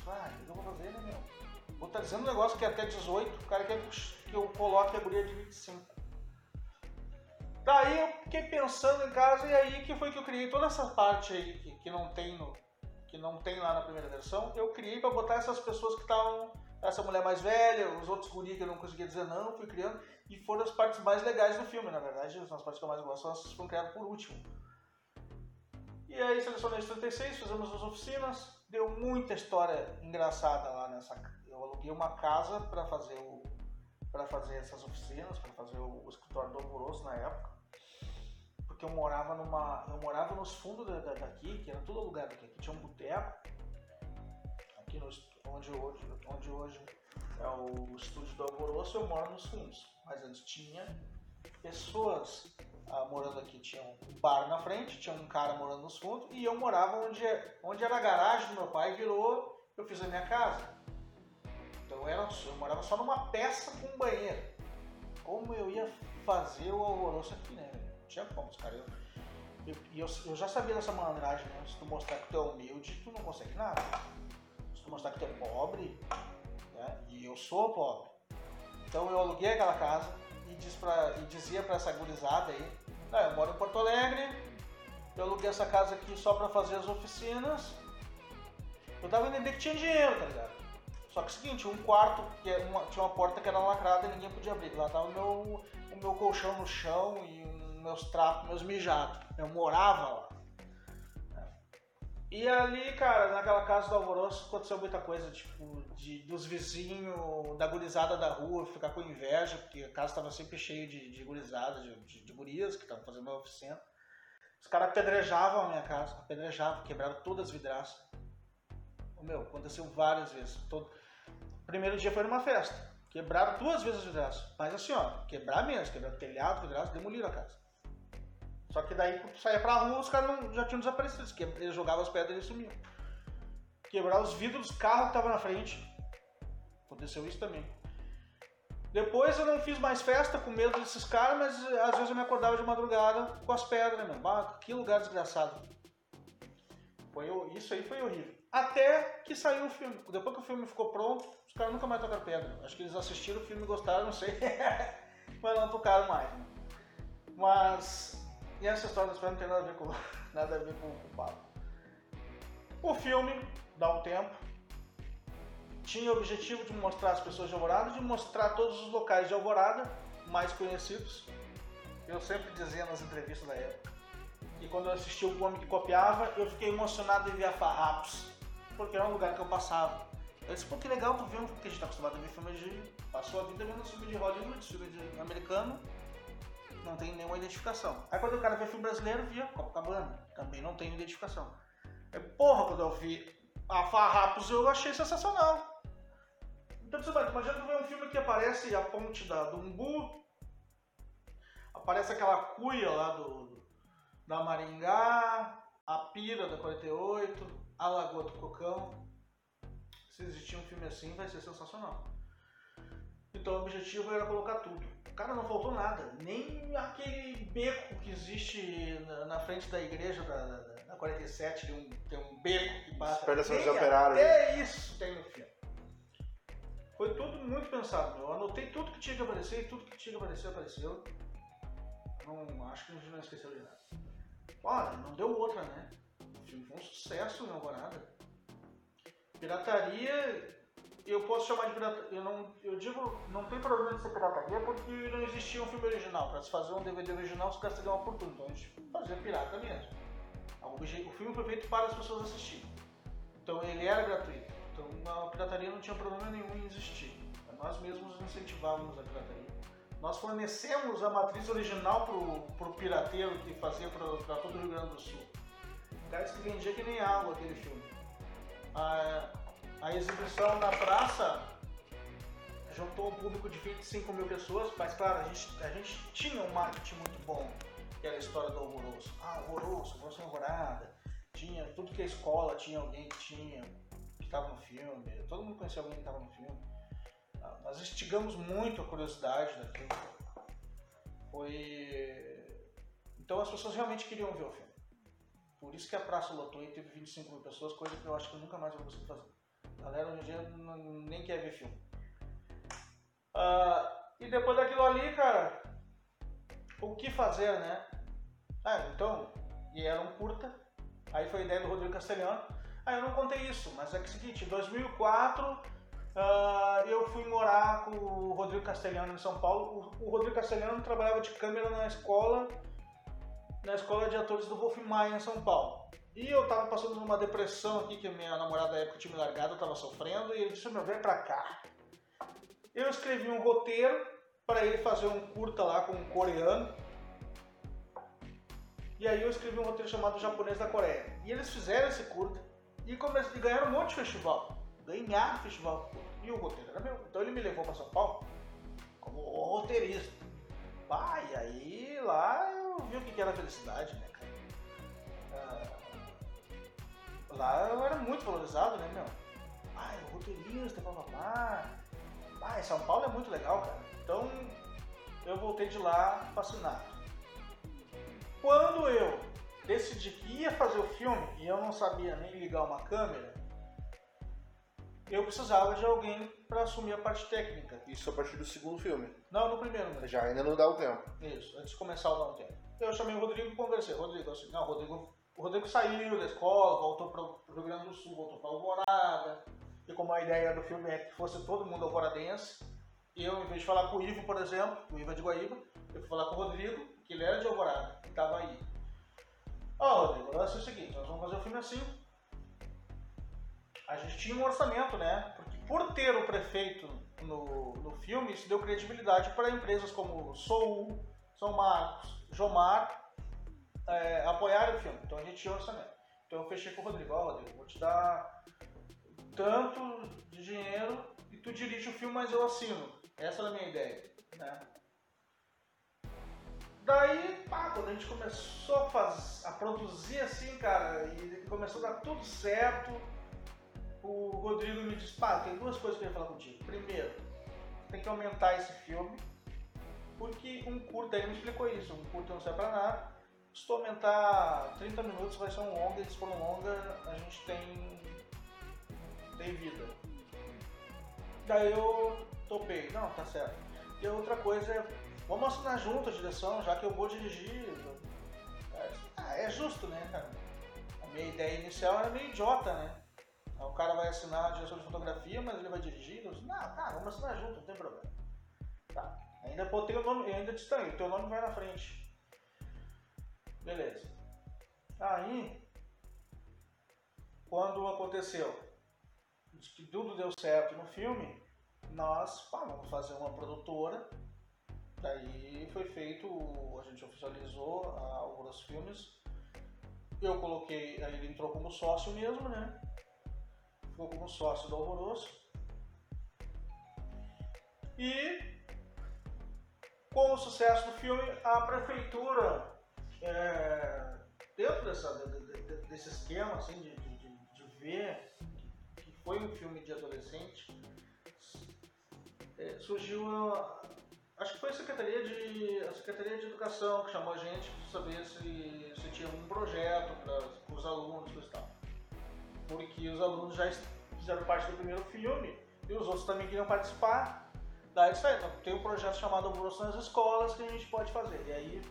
S2: ah, o que eu vou fazer, né, meu? Vou estar tá dizendo um negócio que é até 18, o cara quer que eu coloque a guria de 25. Daí eu fiquei pensando em casa e aí que foi que eu criei toda essa parte aí que, que não tem no, que não tem lá na primeira versão, eu criei para botar essas pessoas que estavam. Essa mulher mais velha, os outros guri que eu não conseguia dizer não, fui criando, e foram as partes mais legais do filme, na verdade, as partes que eu mais gosto são as que foram criadas por último. E aí selecionei os 36, fizemos as oficinas, deu muita história engraçada lá nessa. Eu aluguei uma casa para fazer o para fazer essas oficinas, para fazer o, o escritório do Alvoroço na época que eu morava numa. Eu morava nos fundos da, da, daqui, que era tudo alugado aqui. Aqui tinha um boteco. Aqui no, onde, hoje, onde hoje é o estúdio do Alvoroço, eu moro nos fundos. Mas antes tinha pessoas ah, morando aqui. Tinha um bar na frente, tinha um cara morando nos fundos, e eu morava onde, onde era a garagem do meu pai, virou, eu fiz a minha casa. Então eu, era, eu morava só numa peça com um banheiro. Como eu ia fazer o alvoroço aqui, né? Tinha como, cara. Eu, eu, eu, eu, já sabia dessa malandragem, né? Se tu mostrar que tu é humilde, tu não consegue nada. Se tu mostrar que tu é pobre, né? E eu sou pobre. Então eu aluguei aquela casa e, diz pra, e dizia pra essa gurizada aí, ah, eu moro em Porto Alegre, eu aluguei essa casa aqui só pra fazer as oficinas. Eu tava entendendo que tinha dinheiro, tá ligado? Só que é o seguinte, um quarto, que é uma, tinha uma porta que era lacrada e ninguém podia abrir. Lá tava o meu, o meu colchão no chão e meus trapos, meus mijados. Eu morava lá. E ali, cara, naquela casa do Alvoroço aconteceu muita coisa, tipo, de, dos vizinhos, da gurizada da rua, ficar com inveja, porque a casa estava sempre cheia de, de gurizada, de, de, de gurias que estavam fazendo uma oficina. Os caras apedrejavam a minha casa, apedrejavam, quebraram todas as vidraças. Meu, aconteceu várias vezes. Todo... Primeiro dia foi numa festa. Quebraram duas vezes as vidraças. Mas assim, ó, quebrar mesmo, quebraram telhado, vidraças, demoliram a casa. Só que daí, quando saía pra rua, os caras já tinham desaparecido. Eles jogavam as pedras e sumiam. Quebrar os vidros dos carros que estavam na frente. Aconteceu isso também. Depois eu não fiz mais festa com medo desses caras, mas às vezes eu me acordava de madrugada com as pedras, né, meu? que lugar desgraçado. Foi, isso aí foi horrível. Até que saiu o filme. Depois que o filme ficou pronto, os caras nunca mais tocaram pedra. Acho que eles assistiram o filme e gostaram, não sei. <laughs> mas não tocaram mais. Né? Mas. E essa história do não tem nada a ver com, <laughs> nada a ver com, com o papo. O filme, dá um tempo, tinha o objetivo de mostrar as pessoas de Alvorada, de mostrar todos os locais de Alvorada mais conhecidos. Eu sempre dizia nas entrevistas da época. E quando eu assisti o Homem que Copiava, eu fiquei emocionado em ver a Farrapos, porque era um lugar que eu passava. Eu disse, pô, que legal tu vendo, porque a gente tá acostumado a ver filmes de. Passou a vida vendo filme de Hollywood, filme de americano, não tem nenhuma identificação. Aí quando o cara vê filme brasileiro, via Copacabana, também não tem identificação. Aí, porra, quando eu vi a Farrapos, eu achei sensacional. Então imagina tu ver um filme que aparece a ponte da, do Umbu, aparece aquela cuia lá do, da Maringá, a Pira da 48, a Lagoa do Cocão. Se existir um filme assim, vai ser sensacional. Então o objetivo era colocar tudo. Cara, não faltou nada. Nem aquele beco que existe na, na frente da igreja da, da, da 47, tem um, tem um beco que passa.
S1: Perto da São José
S2: Operário. É isso tem no filme. Foi tudo muito pensado, meu. Eu anotei tudo que tinha que aparecer e tudo que tinha que aparecer apareceu. Não, acho que a gente não esqueceu de nada. Olha, não deu outra, né? O filme foi um sucesso na Alvorada. Pirataria, eu posso chamar de pirataria. Eu, não, eu digo, não tem problema de ser pirataria porque não existia um filme original. Para se fazer um DVD original, se gastaria uma fortuna. Então a gente fazia pirata mesmo. O filme foi feito para as pessoas assistirem. Então ele era gratuito. Então a pirataria não tinha problema nenhum em existir. Nós mesmos incentivávamos a pirataria. Nós fornecemos a matriz original para o pirateiro que fazia para todo o Rio Grande do Sul. O cara que vendia que nem água aquele filme. A, a exibição na praça juntou um público de 25 mil pessoas, mas claro, a gente, a gente tinha um marketing muito bom, que era a história do Alvoroço. Ah, Alvoroço, Alvoroço Alvorada. Tinha, tudo que a escola tinha alguém que tinha estava no filme, todo mundo conhecia alguém que estava no filme. Ah, nós instigamos muito a curiosidade daquilo. Foi. Então as pessoas realmente queriam ver o filme. Por isso que a praça lotou e teve 25 mil pessoas, coisa que eu acho que eu nunca mais vou conseguir fazer. A galera hoje em dia nem quer ver filme. Ah, e depois daquilo ali, cara, o que fazer, né? Ah, então, e era um curta, aí foi a ideia do Rodrigo Castelhano. Ah, eu não contei isso, mas é que é o seguinte, em 2004 uh, ah, eu fui morar com o Rodrigo Castelhano em São Paulo. O, o, Rodrigo Castelhano trabalhava de câmera na escola, na escola de atores do Wolf Maia em São Paulo. E eu tava passando por uma depressão aqui, que minha namorada da época tinha me largado, eu tava sofrendo, e ele disse, meu, vem pra cá. Eu escrevi um roteiro para ele fazer um curta lá com um coreano, e aí eu escrevi um roteiro chamado Japonês da Coreia. E eles fizeram esse curta e, e ganharam um monte de festival. Ganharam festival. E o roteiro era meu. Então ele me levou para São Paulo como roteirista. E aí lá eu vi o que era felicidade, né, lá eu era muito valorizado, né, meu? Ah, é roteirista, papapá. Ah, em São Paulo é muito legal, cara. Então eu voltei de lá fascinado. Quando eu decidi que ia fazer o filme e eu não sabia nem ligar uma câmera, eu precisava de alguém para assumir a parte técnica.
S1: Isso a partir do segundo filme?
S2: Não, no primeiro mesmo.
S1: Já ainda não dá o tempo.
S2: Isso, antes de começar o tempo. Eu chamei o Rodrigo e conversei. Rodrigo, assim, não, Rodrigo, o Rodrigo saiu da escola, voltou para o Rio Grande do Sul, voltou para Alvorada. E como a ideia do filme é que fosse todo mundo alvoradense, eu, em vez de falar com o Ivo, por exemplo, o Ivo é de Guaíba, eu fui falar com o Rodrigo, que ele era de Alvorada, que estava aí. Ó, oh, Rodrigo, o é o seguinte, nós vamos fazer o filme assim. A gente tinha um orçamento, né? Porque por ter o prefeito no, no filme, isso deu credibilidade para empresas como Soul, São Marcos, Jomar é, apoiarem o filme. Então a gente tinha orçamento. Então eu fechei com o Rodrigo, ó Rodrigo, vou te dar tanto de dinheiro e tu dirige o filme, mas eu assino. Essa era a minha ideia, né? Daí, pá, quando a gente começou a, fazer, a produzir assim, cara, e começou a dar tudo certo, o Rodrigo me disse, pá, tem duas coisas que eu ia falar contigo. Primeiro, tem que aumentar esse filme, porque um curta, ele me explicou isso, um curta não serve pra nada. Se tu aumentar 30 minutos vai ser um longa, e se for um longa, a gente tem, tem vida. Daí eu topei, não, tá certo. E outra coisa é vamos assinar junto a direção, já que eu vou dirigir. Ah, é justo, né, cara? A minha ideia inicial era meio idiota, né? O cara vai assinar a direção de fotografia, mas ele vai dirigir. Eu disse, não, tá, vamos assinar junto, não tem problema. Tá. Ainda botei o nome, ainda disse, o teu nome vai na frente. Beleza. Aí, quando aconteceu que tudo deu certo no filme, nós pá, vamos fazer uma produtora. Daí foi feito, a gente oficializou a Filmes. Eu coloquei, aí ele entrou como sócio mesmo, né? Ficou como sócio do Alvoroço. E com o sucesso do filme, a prefeitura, é, dentro dessa, desse esquema assim, de, de, de ver que foi um filme de adolescente, é, surgiu a, acho que foi a Secretaria de, a Secretaria de Educação que chamou a gente para saber se, se tinha um projeto para os alunos e tal. Porque os alunos já fizeram parte do primeiro filme e os outros também queriam participar. Daí isso aí, então, tem um projeto chamado Alvoroço nas Escolas que a gente pode fazer. E aí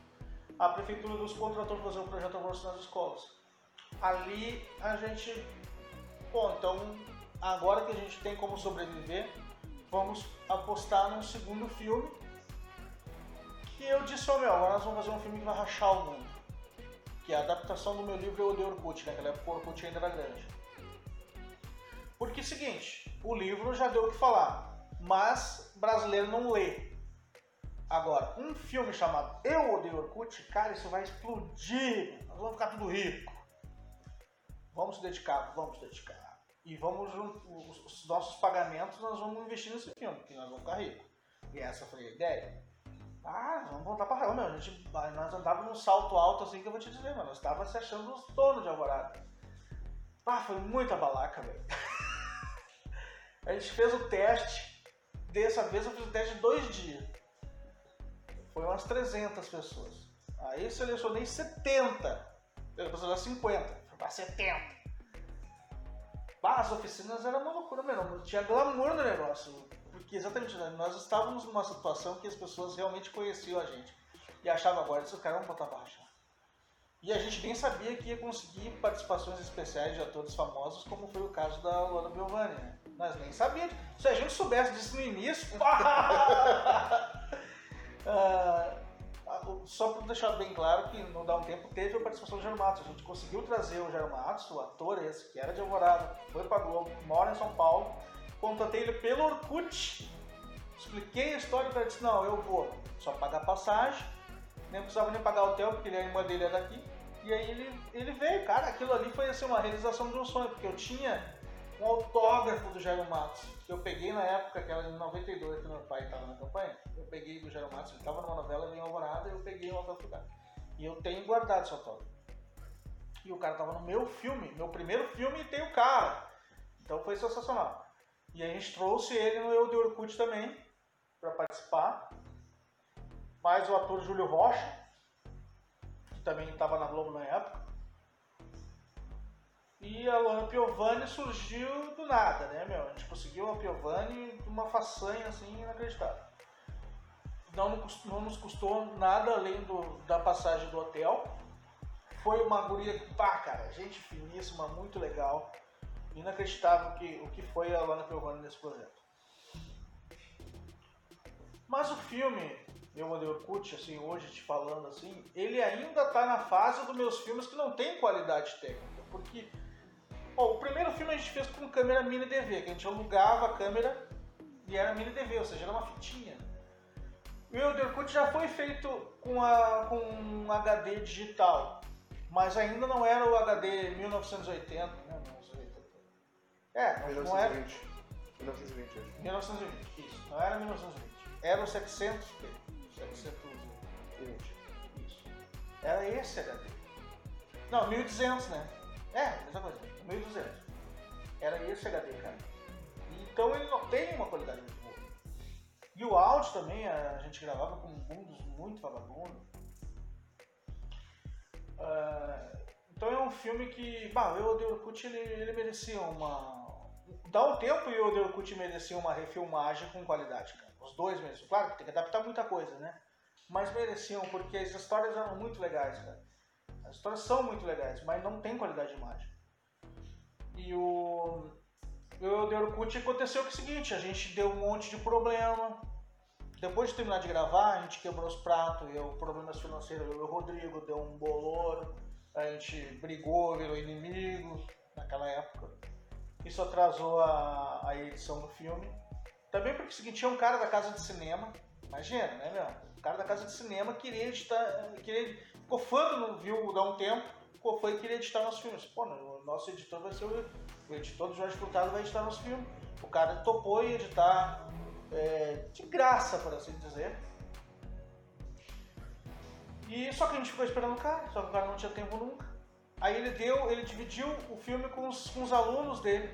S2: a prefeitura nos contratou para fazer o projeto Alvoroço nas Escolas. Ali a gente, bom, então agora que a gente tem como sobreviver, vamos apostar num segundo filme. Que eu disse, ó meu, agora nós vamos fazer um filme que vai rachar o mundo. Que é a adaptação do meu livro Eu Odeio Orkut, naquela época o Orkut ainda era grande. Porque é o seguinte, o livro já deu o que falar, mas brasileiro não lê. Agora, um filme chamado Eu Odeio Orkut, cara, isso vai explodir. Nós vamos ficar tudo rico. Vamos se dedicar, vamos se dedicar. E vamos, os nossos pagamentos nós vamos investir nesse filme, que nós vamos ficar ricos. E essa foi a ideia. Ah, vamos voltar pra rama, A gente, nós andávamos num salto alto assim que eu vou te dizer, mano. Nós estávamos se achando os donos de Alvorada. Ah, foi muita balaca, velho. <laughs> a gente fez o teste. Dessa vez eu fiz o teste de dois dias. Foi umas 300 pessoas. Aí eu selecionei 70. Eu precisava 50. Foi pra 70. Bah, as oficinas eram uma loucura mesmo, tinha glamour no negócio. Porque exatamente, né, nós estávamos numa situação que as pessoas realmente conheciam a gente. E achavam agora, esses caras vão botar baixa. E a gente nem sabia que ia conseguir participações especiais de atores famosos, como foi o caso da Luana Biovanni, né? Nós nem sabíamos. Se a gente soubesse disso no início. <laughs> <laughs> uh, só para deixar bem claro que não dá um tempo teve a participação do Jair Matos. A gente conseguiu trazer o Jair Matos, o ator esse, que era de Alvorada, foi para Globo, mora em São Paulo. Contatei ele pelo Orkut, expliquei a história para ele disse, não, eu vou só pagar passagem, nem precisava nem pagar hotel, porque a irmã dele é daqui. E aí ele, ele veio, cara, aquilo ali foi assim, uma realização de um sonho, porque eu tinha um autógrafo do Jairo Matos, que eu peguei na época, que era em 92, que meu pai estava na campanha. Eu peguei do Jairo Matos, ele estava numa novela em Alvorada, e eu peguei o autógrafo cara. E eu tenho guardado esse autógrafo. E o cara estava no meu filme, meu primeiro filme, e tem o cara. Então foi sensacional. E a gente trouxe ele no Eu de Orkut também, para participar. Mais o ator Júlio Rocha, que também estava na Globo na época. E a Luana Piovani surgiu do nada, né, meu? A gente conseguiu a Piovani de uma façanha assim inacreditável. Não, não nos custou nada além do, da passagem do hotel. Foi uma guria, pá, cara, gente finíssima, muito legal. Inacreditável que, o que foi a Luana Piovani nesse projeto. Mas o filme, eu mandei Orkut, assim, hoje te falando assim, ele ainda tá na fase dos meus filmes que não tem qualidade técnica. Porque Bom, o primeiro filme a gente fez com câmera mini DV, que a gente alugava a câmera e era mini DV, ou seja, era uma fitinha. O Eldercut já foi feito com, a, com um HD digital, mas ainda não era o HD 1980, né? 1980. É, 1920. não era...
S1: 1920, acho.
S2: 1920, isso. Não era 1920. Era o 700p. 720. Isso. Era esse HD. Não, 1200, né? É, mesma coisa. 1200. Era esse HD, cara. Então ele não tem uma qualidade muito boa. E o áudio também, a gente gravava com mundos muito vagabundo. Uh, então é um filme que, bah, o Odeio Orkut ele, ele merecia uma. Dá um tempo e o Odeio Orkut merecia uma refilmagem com qualidade, cara. Os dois mesmo. Claro que tem que adaptar muita coisa, né? mas mereciam, porque as histórias eram muito legais, cara. As histórias são muito legais, mas não tem qualidade de imagem. E o. Eu de Orkut aconteceu que é o seguinte, a gente deu um monte de problema. Depois de terminar de gravar, a gente quebrou os pratos, eu problemas financeiros, e o Rodrigo, deu um bolor, a gente brigou, virou inimigo naquela época. Isso atrasou a, a edição do filme. Também porque é o seguinte, tinha um cara da casa de cinema, imagina, né, meu? O cara da casa de cinema queria editar, queria, ficou fã do viu dá um tempo, ficou fã e queria editar nossos filmes. Pô, o nosso editor vai ser o, editor do Jorge Furtado vai editar nosso filme. O cara topou em editar é, de graça, por assim dizer. E só que a gente ficou esperando o cara, só que o cara não tinha tempo nunca. Aí ele deu, ele dividiu o filme com os, com os alunos dele.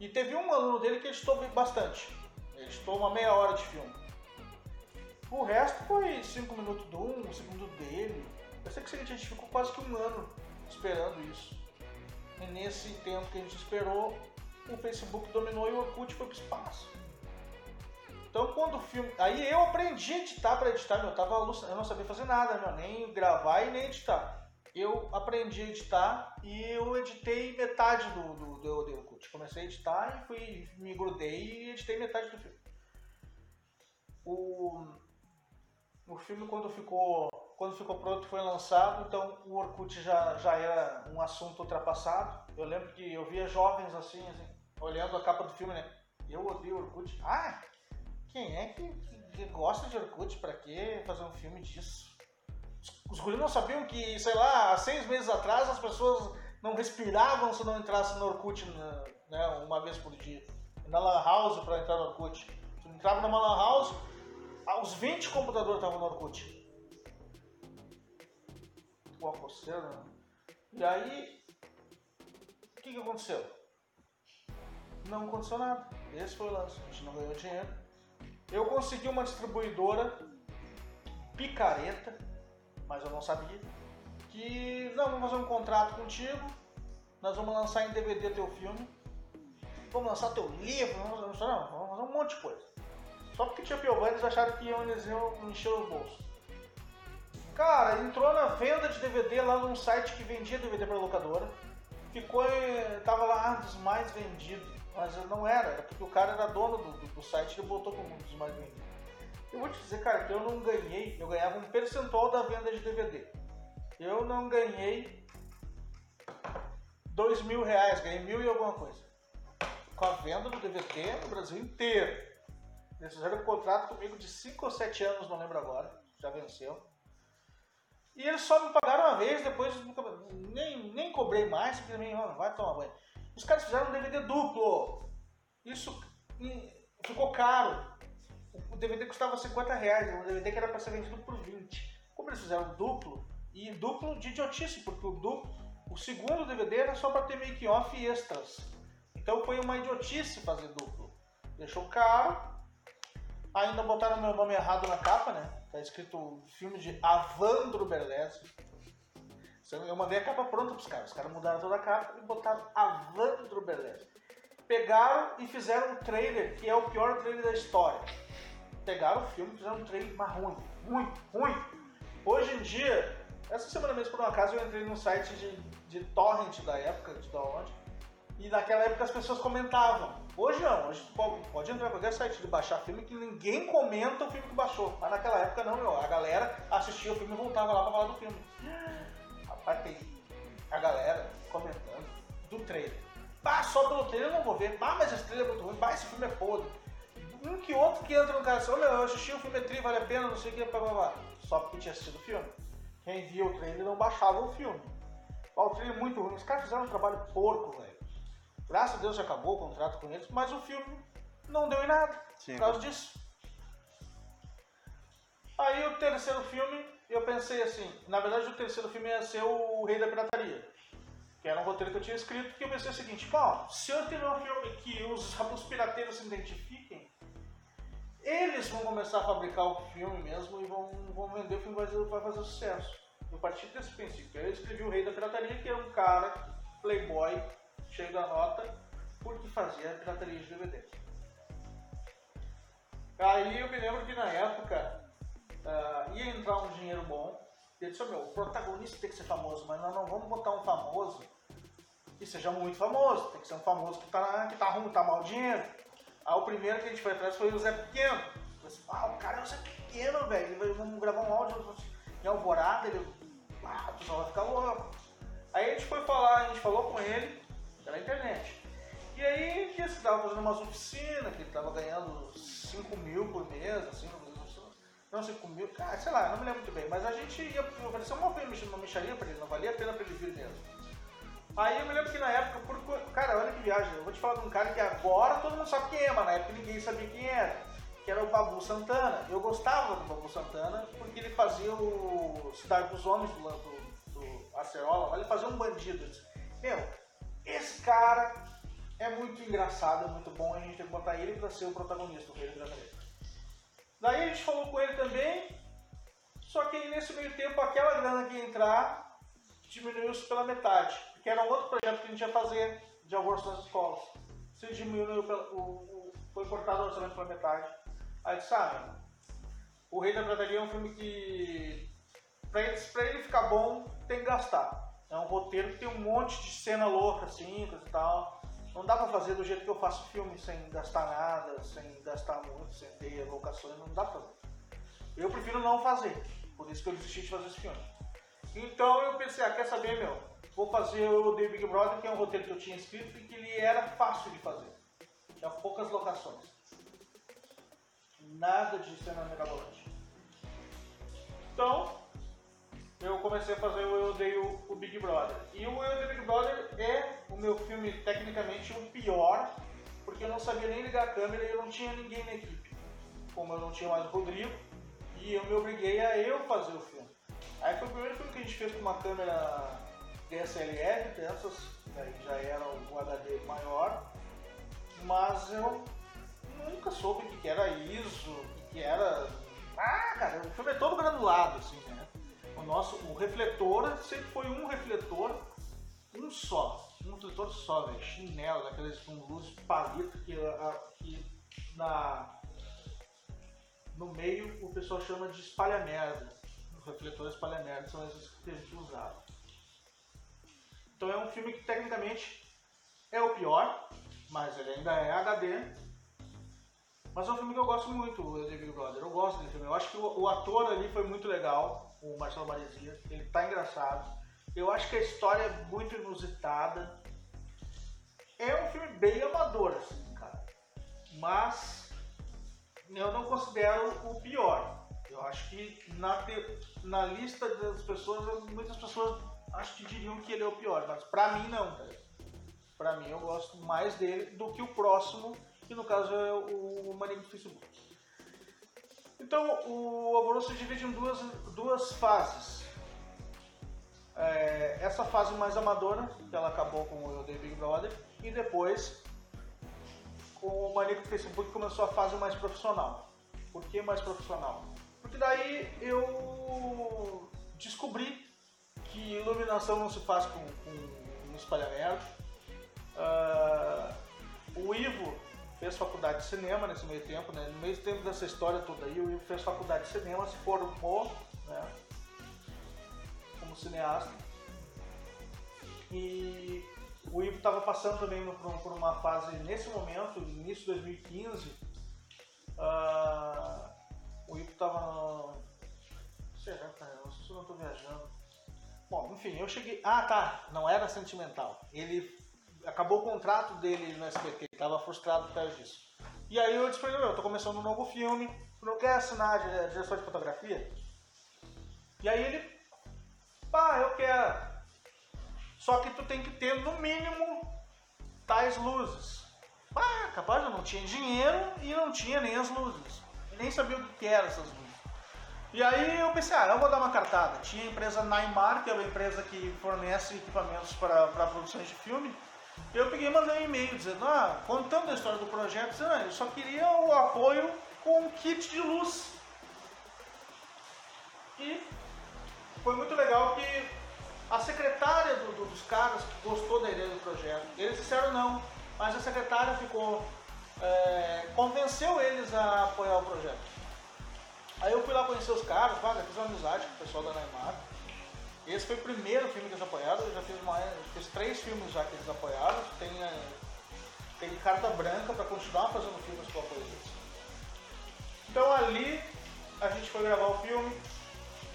S2: E teve um aluno dele que editou bastante. Ele editou uma meia hora de filme. O resto foi 5 minutos do um, 5 minutos dele. Eu sei que a gente ficou quase que um ano esperando isso. E nesse tempo que a gente esperou, o Facebook dominou e o Orkut foi pro espaço. Então quando o filme. Aí eu aprendi a editar para editar, meu. Eu, tava, eu não sabia fazer nada, meu, nem gravar e nem editar eu aprendi a editar e eu editei metade do, do, do, do Orkut. Comecei a editar e fui, me grudei e editei metade do filme. O, o filme quando ficou, quando ficou pronto foi lançado, então o Orkut já, já era um assunto ultrapassado. Eu lembro que eu via jovens assim, assim olhando a capa do filme, né? Eu odeio Orkut. Ah, quem é que, que gosta de Orkut? Pra que fazer um filme disso? Os guris não sabiam que, sei lá, há seis meses atrás as pessoas não respiravam se não entrasse no Orkut né, uma vez por dia. Na Lan House para entrar no Orkut. Tu entrava numa Lan House, os 20 computadores estavam no Orkut. Né? E aí, o que, que aconteceu? Não aconteceu nada. Esse foi o lance. A gente não ganhou dinheiro. Eu consegui uma distribuidora picareta mas eu não sabia, que não, vamos fazer um contrato contigo, nós vamos lançar em DVD teu filme, vamos lançar teu livro, vamos não, vamos fazer um monte de coisa. Só porque tinha Piovani, eles acharam que iam, eles iam encher os bolsos. Cara, entrou na venda de DVD lá num site que vendia DVD para locadora. Ficou, tava lá ah, dos mais vendidos, mas não era, era porque o cara era dono do, do, do site, ele botou como um dos mais vendidos. Eu vou te dizer, cara, que eu não ganhei, eu ganhava um percentual da venda de DVD. Eu não ganhei dois mil reais, ganhei mil e alguma coisa. Com a venda do DVD no Brasil inteiro. Eles fizeram um contrato comigo de 5 ou 7 anos, não lembro agora, já venceu. E eles só me pagaram uma vez, depois nem, nem cobrei mais, simplesmente, vai tomar banho. Os caras fizeram um DVD duplo. Isso ficou caro o DVD custava 50 reais, um DVD que era para ser vendido por 20. Como eles fizeram duplo, e duplo de idiotice, porque o duplo, o segundo DVD era só para ter make-off e extras. Então foi uma idiotice fazer duplo. Deixou caro, ainda botaram meu nome errado na capa, né? Tá escrito filme de Avandro Berlese. Eu mandei a capa pronta pros caras. Os caras mudaram toda a capa e botaram Avandro Berlese. Pegaram e fizeram um trailer que é o pior trailer da história pegaram o filme e fizeram um trailer mais ruim. Ruim, ruim. Hoje em dia, essa semana mesmo, por um acaso, eu entrei num site de, de torrent da época, de download, e naquela época as pessoas comentavam. Hoje não, hoje pode, pode entrar em qualquer site de baixar filme que ninguém comenta o filme que baixou. Mas naquela época não, meu. A galera assistia o filme e voltava lá pra falar do filme. Rapaz, tem a galera comentando do trailer. Ah, só pelo trailer eu não vou ver. Ah, mas esse trailer é muito ruim. Ah, esse filme é podre um que outro que entra no cara assim, olha, eu assisti o filme tri, vale a pena, não sei o que, blá, blá, blá. Só porque tinha assistido o filme. Quem via o trailer não baixava o filme. O trailer é muito ruim. Os caras fizeram um trabalho porco, velho. Graças a Deus acabou o contrato com eles, mas o filme não deu em nada Sim. por causa disso. Aí o terceiro filme, eu pensei assim, na verdade o terceiro filme ia ser o Rei da Pirataria. Que era um roteiro que eu tinha escrito, que eu pensei o seguinte, bom, se eu tiver um filme que os, <laughs> os pirateiros se identifiquem, eles vão começar a fabricar o filme mesmo e vão, vão vender o filme vai, vai fazer sucesso. Eu parti desse princípio. Eu escrevi O Rei da Pirataria, que era um cara, playboy, cheio da nota, porque fazia pirataria de DVD. Aí eu me lembro que na época uh, ia entrar um dinheiro bom. Ele disse, meu, o protagonista tem que ser famoso, mas nós não vamos botar um famoso que seja muito famoso. Tem que ser um famoso que tá, que tá ruim, tá mal dinheiro. Aí o primeiro que a gente foi atrás foi o Zé Pequeno. Eu disse, ah, o cara é o Zé Pequeno, velho. Vamos gravar um áudio em Alvorada, ele. Ah, o pessoal vai ficar louco. Aí a gente foi falar, a gente falou com ele pela internet. E aí a gente estava fazendo umas oficinas, que ele estava ganhando 5 mil por mês, assim, não 5 mil, cara, sei lá, não me lembro muito bem, mas a gente ia oferecer uma, uma micharia para ele, não valia a pena para ele vir mesmo. Aí eu me lembro que na época, por, cara, olha que viagem, eu vou te falar de um cara que agora todo mundo sabe quem é, mas na época ninguém sabia quem era, que era o Babu Santana. Eu gostava do Babu Santana porque ele fazia o Cidade dos Homens do, do, do Acerola, ele fazia um bandido. Disse, Meu, esse cara é muito engraçado, é muito bom, a gente tem que botar ele para ser o protagonista do Rei do Brasileiro. Daí a gente falou com ele também, só que nesse meio tempo aquela grana que ia entrar diminuiu-se pela metade que era um outro projeto que a gente ia fazer de almoço nas escolas. Se diminuiu, o, o, foi cortado o orçamento pela metade. Aí disse, ah, o Rei da Prataria é um filme que, pra ele, ele ficar bom, tem que gastar. É um roteiro que tem um monte de cena louca, coisa e tal. Não dá pra fazer do jeito que eu faço filme, sem gastar nada, sem gastar muito, sem ter locações, não dá pra fazer. Eu prefiro não fazer, por isso que eu desisti de fazer esse filme. Então eu pensei, ah, quer saber, meu? vou fazer o The Big Brother, que é um roteiro que eu tinha escrito e que ele era fácil de fazer. Tinha poucas locações. Nada de cena mirabolante. Então, eu comecei a fazer o Eu Odeio o Big Brother. E o Eu Odeio Big Brother é o meu filme tecnicamente o pior, porque eu não sabia nem ligar a câmera e eu não tinha ninguém na equipe. Como eu não tinha mais o Rodrigo, e eu me obriguei a eu fazer o filme. Aí foi o primeiro filme que a gente fez com uma câmera DSLR dessas, aí já era um HD maior, mas eu nunca soube o que era ISO, o que era. Ah, cara, o filme é todo granulado, assim, né? O nosso, o refletor sempre foi um refletor, um só, um refletor só, velho, chinelo, daqueles com luz palito que, que na, no meio o pessoal chama de espalha-merda. O refletor espalha-merda são esses que a gente usava. Então é um filme que tecnicamente é o pior, mas ele ainda é HD. Mas é um filme que eu gosto muito, o The Big Brother. Eu gosto desse filme. Eu acho que o, o ator ali foi muito legal, o Marcelo Maresia. Ele tá engraçado. Eu acho que a história é muito inusitada. É um filme bem amador, assim, cara. Mas eu não considero o pior. Eu acho que na, na lista das pessoas, muitas pessoas acho que diriam que ele é o pior, mas pra mim não, cara. Pra mim eu gosto mais dele do que o próximo, que no caso é o do Facebook. Então o Alvoroço se divide em duas, duas fases. É, essa fase mais amadora, que ela acabou com o The Big Brother, e depois com o Maníaco do Facebook começou a fase mais profissional. Por que mais profissional? Porque daí eu descobri que iluminação não se faz com, com um espalhamento. Uh, o Ivo fez faculdade de cinema nesse meio tempo, né? no meio tempo dessa história toda aí, o Ivo fez faculdade de cinema, se formou né? como cineasta. E o Ivo estava passando também por, uma fase, nesse momento, início de 2015, uh, ah, o Ivo estava. Será, cara? Eu não estou viajando. Bom, enfim, eu cheguei. Ah, tá. Não era sentimental. Ele acabou o contrato dele no SBT, ele estava frustrado por causa disso. E aí eu disse pra ele: eu tô começando um novo filme, tu não quer assinar a direção de fotografia? E aí ele, pá, eu quero. Só que tu tem que ter no mínimo tais luzes. Ah, capaz eu não tinha dinheiro e não tinha nem as luzes. nem sabia o que eram essas luzes. E aí eu pensei, ah, eu vou dar uma cartada. Tinha a empresa Neymar, que é uma empresa que fornece equipamentos para produções de filme. Eu peguei e mandei um e-mail dizendo, ah, contando a história do projeto, dizendo, ah, eu só queria o apoio com um kit de luz. E foi muito legal que a secretária do, do, dos caras que gostou da ideia do projeto, eles disseram não, mas a secretária ficou, é, convenceu eles a apoiar o projeto. Aí eu fui lá conhecer os caras, fiz uma amizade com o pessoal da Neymar. Esse foi o primeiro filme que eles apoiaram, eu já fiz, mais, fiz três filmes já que eles apoiaram. Tem, eh, tem carta branca para continuar fazendo filmes com apoio deles. Então ali a gente foi gravar o filme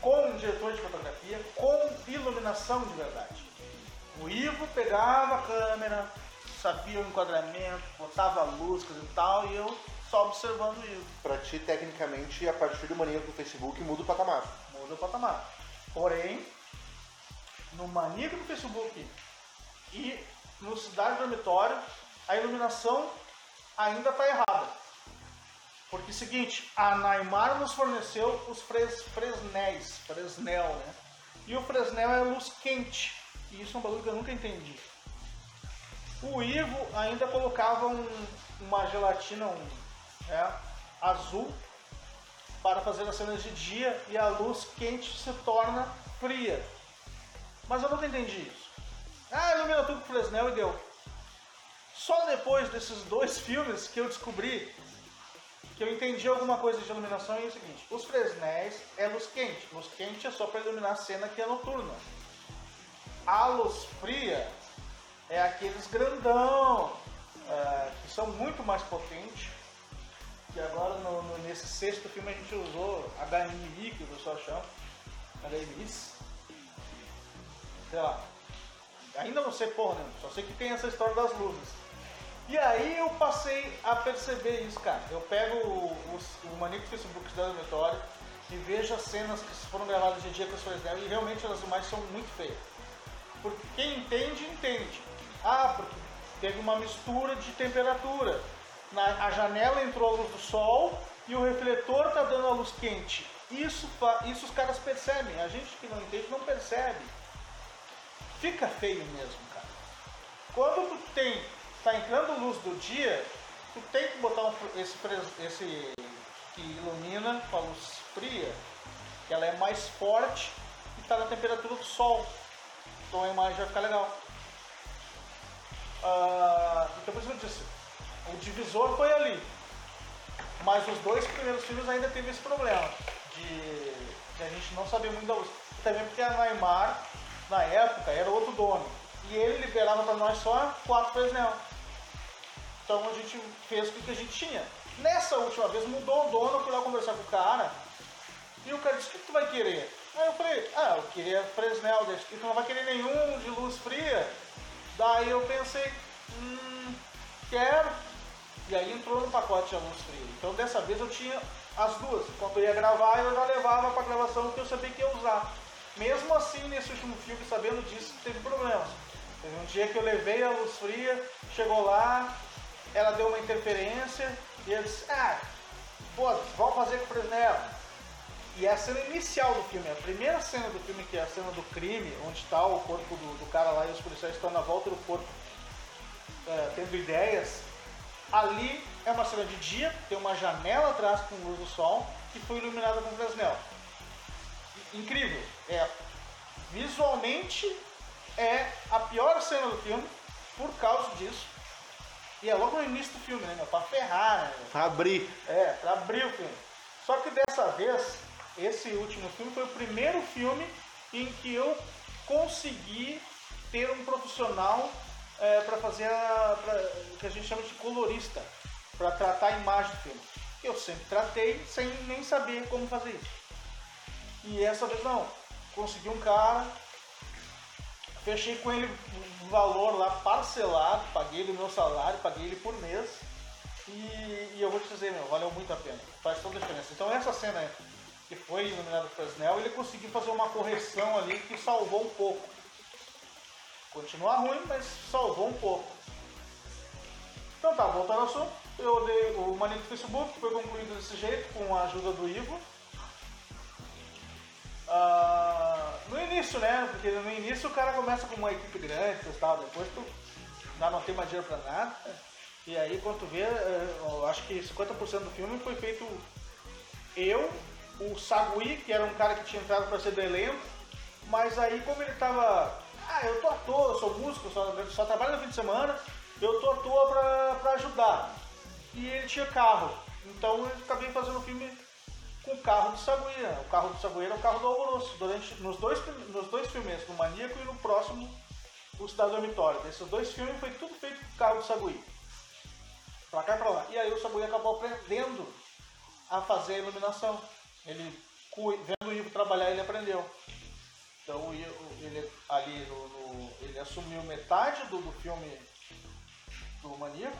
S2: com um diretor de fotografia, com iluminação de verdade. O Ivo pegava a câmera, sabia o enquadramento, botava luzes e tal, e eu só observando o Ivo.
S1: Pra ti, tecnicamente, a partir do maníaco do Facebook muda o patamar.
S2: Muda o patamar. Porém, no maníaco do Facebook e no Cidade Dormitório, a iluminação ainda está errada. Porque é seguinte, a Neymar nos forneceu os fres, Fresnéis, Fresnel, né? E o Fresnel é luz quente. E isso é um bagulho que eu nunca entendi. O Ivo ainda colocava um, uma gelatina um, é, azul para fazer as cenas de dia e a luz quente se torna fria. Mas eu nunca entendi isso. Ah, ilumina tudo com Fresnel e deu. Só depois desses dois <laughs> filmes que eu descobri que eu entendi alguma coisa de iluminação é o seguinte: os Fresnéis é luz quente. Luz quente é só para iluminar a cena que é noturna. A luz fria é aqueles grandão, é, que são muito mais potentes. Que agora no, no, nesse sexto filme a gente usou HMI, que o pessoal chama. HMIs. Sei lá. Ainda não sei porra, né? Só sei que tem essa história das luzes. E aí eu passei a perceber isso, cara. Eu pego o, o, o Manico Facebook da Dormitório e vejo as cenas que foram gravadas de dia com as suas dela e realmente as imagens são muito feias. Porque quem entende, entende. Ah, porque teve uma mistura de temperatura. Na, a janela entrou a luz do sol e o refletor está dando a luz quente. Isso, isso os caras percebem. A gente que não entende não percebe. Fica feio mesmo, cara. Quando tu tem, tá entrando luz do dia, tu tem que botar um, esse, esse que ilumina com a luz fria, que ela é mais forte e está na temperatura do sol. Então a imagem vai ficar legal. Uh, então por isso eu disse, o divisor foi ali. Mas os dois primeiros filmes ainda teve esse problema de, de a gente não saber muito da luz. Também porque a Neymar, na época, era outro dono. E ele liberava para nós só quatro Fresnel. Então a gente fez o que a gente tinha. Nessa última vez mudou o dono, eu fui lá conversar com o cara. E o cara disse, o que tu vai querer? Aí eu falei, ah, eu queria Fresnel, e tu não vai querer nenhum de luz fria. Daí eu pensei, hum, quero. E aí entrou no pacote a luz fria. Então dessa vez eu tinha as duas. Quando eu ia gravar, eu já levava para gravação que eu sabia que ia usar. Mesmo assim, nesse último filme, sabendo disso, teve problemas. Teve um dia que eu levei a luz fria, chegou lá, ela deu uma interferência e eu disse, ah, pô, vamos fazer com o Fresnel. E é a cena inicial do filme, a primeira cena do filme, que é a cena do crime, onde está o corpo do, do, cara lá e os policiais estão na volta do corpo é, tendo ideias. Ali é uma cena de dia, tem uma janela atrás com luz do sol que foi iluminada com Fresnel. Incrível. É, visualmente é a pior cena do filme por causa disso. E é logo no início do filme, né? Pra ferrar, né?
S1: Pra abrir.
S2: É, pra abrir o filme. Só que dessa vez, esse último filme foi o primeiro filme em que eu consegui ter um profissional é, para fazer a, pra, o que a gente chama de colorista, para tratar a imagem do filme. Eu sempre tratei sem nem saber como fazer isso. E essa vez não. Consegui um cara, fechei com ele um valor lá parcelado, paguei ele meu salário, paguei ele por mês. E, e, eu vou te dizer, meu, valeu muito a pena. Faz toda a diferença. Então essa cena que foi iluminada por Fresnel, ele conseguiu fazer uma correção ali que salvou um pouco. Continua ruim, mas salvou um pouco. Então tá, voltando ao assunto, eu dei o manejo do Facebook, foi concluído desse jeito, com a ajuda do Ivo. Uh, no início, né? Porque no início o cara começa com uma equipe grande e tal, depois tu já não tem mais dinheiro pra nada. E aí quando tu vê, eh, eu acho que 50% do filme foi feito eu, o Sagui, que era um cara que tinha entrado para ser do elenco, mas aí como ele tava, ah, eu tô à toa, eu sou músico, só, só trabalho no fim de semana, eu tô à toa pra, pra ajudar. E ele tinha carro, então eu acabei fazendo o filme com o carro do Sagueira. O carro do Sagueira é o carro do Alvoroço. Durante, nos, dois, nos dois filmes, no Maníaco e no próximo, o Cidade Dormitório. Esses dois filmes foi tudo feito com o carro do Sagueira. Pra cá e pra lá. E aí o Sagueira acabou aprendendo a fazer a iluminação. Ele, vendo o Ivo trabalhar, ele aprendeu. Então ele ali no, no, ele assumiu metade do, do filme do Maníaco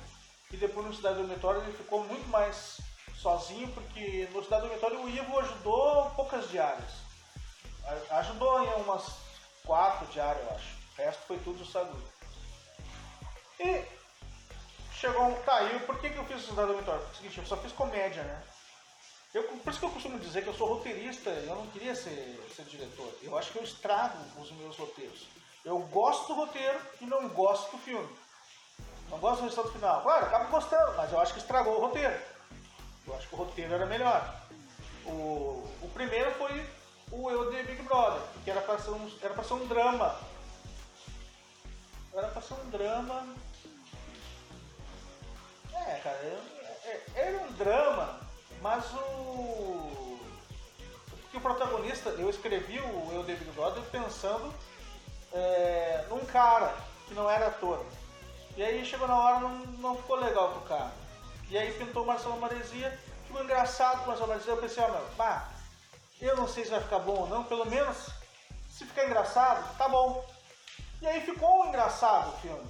S2: e depois no Cidade Dormitório ele ficou muito mais sozinho, porque no Cidade Dormitório o Ivo ajudou poucas diárias. Ajudou em umas quatro diárias, eu acho. O resto foi tudo Sagu. E chegou um. Tá, e por que, que eu fiz o Cidade Dormitório? Porque é o seguinte, eu só fiz comédia, né? Eu, por isso que eu costumo dizer que eu sou roteirista, eu não queria ser, ser diretor. Eu acho que eu estrago os meus roteiros. Eu gosto do roteiro e não gosto do filme. Não gosto do resultado final. Claro, acabo gostando, mas eu acho que estragou o roteiro. Eu acho que o roteiro era melhor. O, o primeiro foi o Eu de Big Brother, que era pra ser um, era pra ser um drama. Era pra ser um drama. É, cara, é, era um drama, mas o. Porque o protagonista, eu escrevi o Eu de Big Brother pensando é, num cara que não era ator. E aí chegou na hora não, não ficou legal pro cara. E aí pintou o Marcelo Maresia, ficou engraçado o Marcelo Maresia. Eu pensei, ó, meu, pá, eu não sei se vai ficar bom ou não, pelo menos se ficar engraçado, tá bom. E aí ficou engraçado o filme.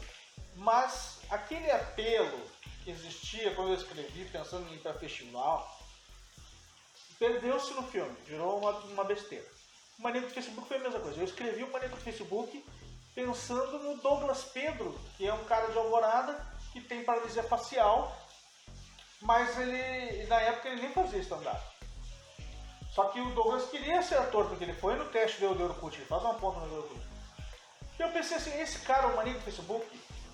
S2: Mas aquele apelo que existia quando eu escrevi, pensando em ir para festival, perdeu-se no filme, virou uma, uma besteira. O Maníaco do Facebook foi a mesma coisa. Eu escrevi o Maníaco do Facebook pensando no Douglas Pedro, que é um cara de Alvorada que tem paralisia facial, mas ele na época ele nem fazia stand-up. Só que o Douglas queria ser ator, porque ele foi no teste do Orkut, ele faz uma ponta no Orkut. E eu pensei assim, esse cara, o maníaco do Facebook,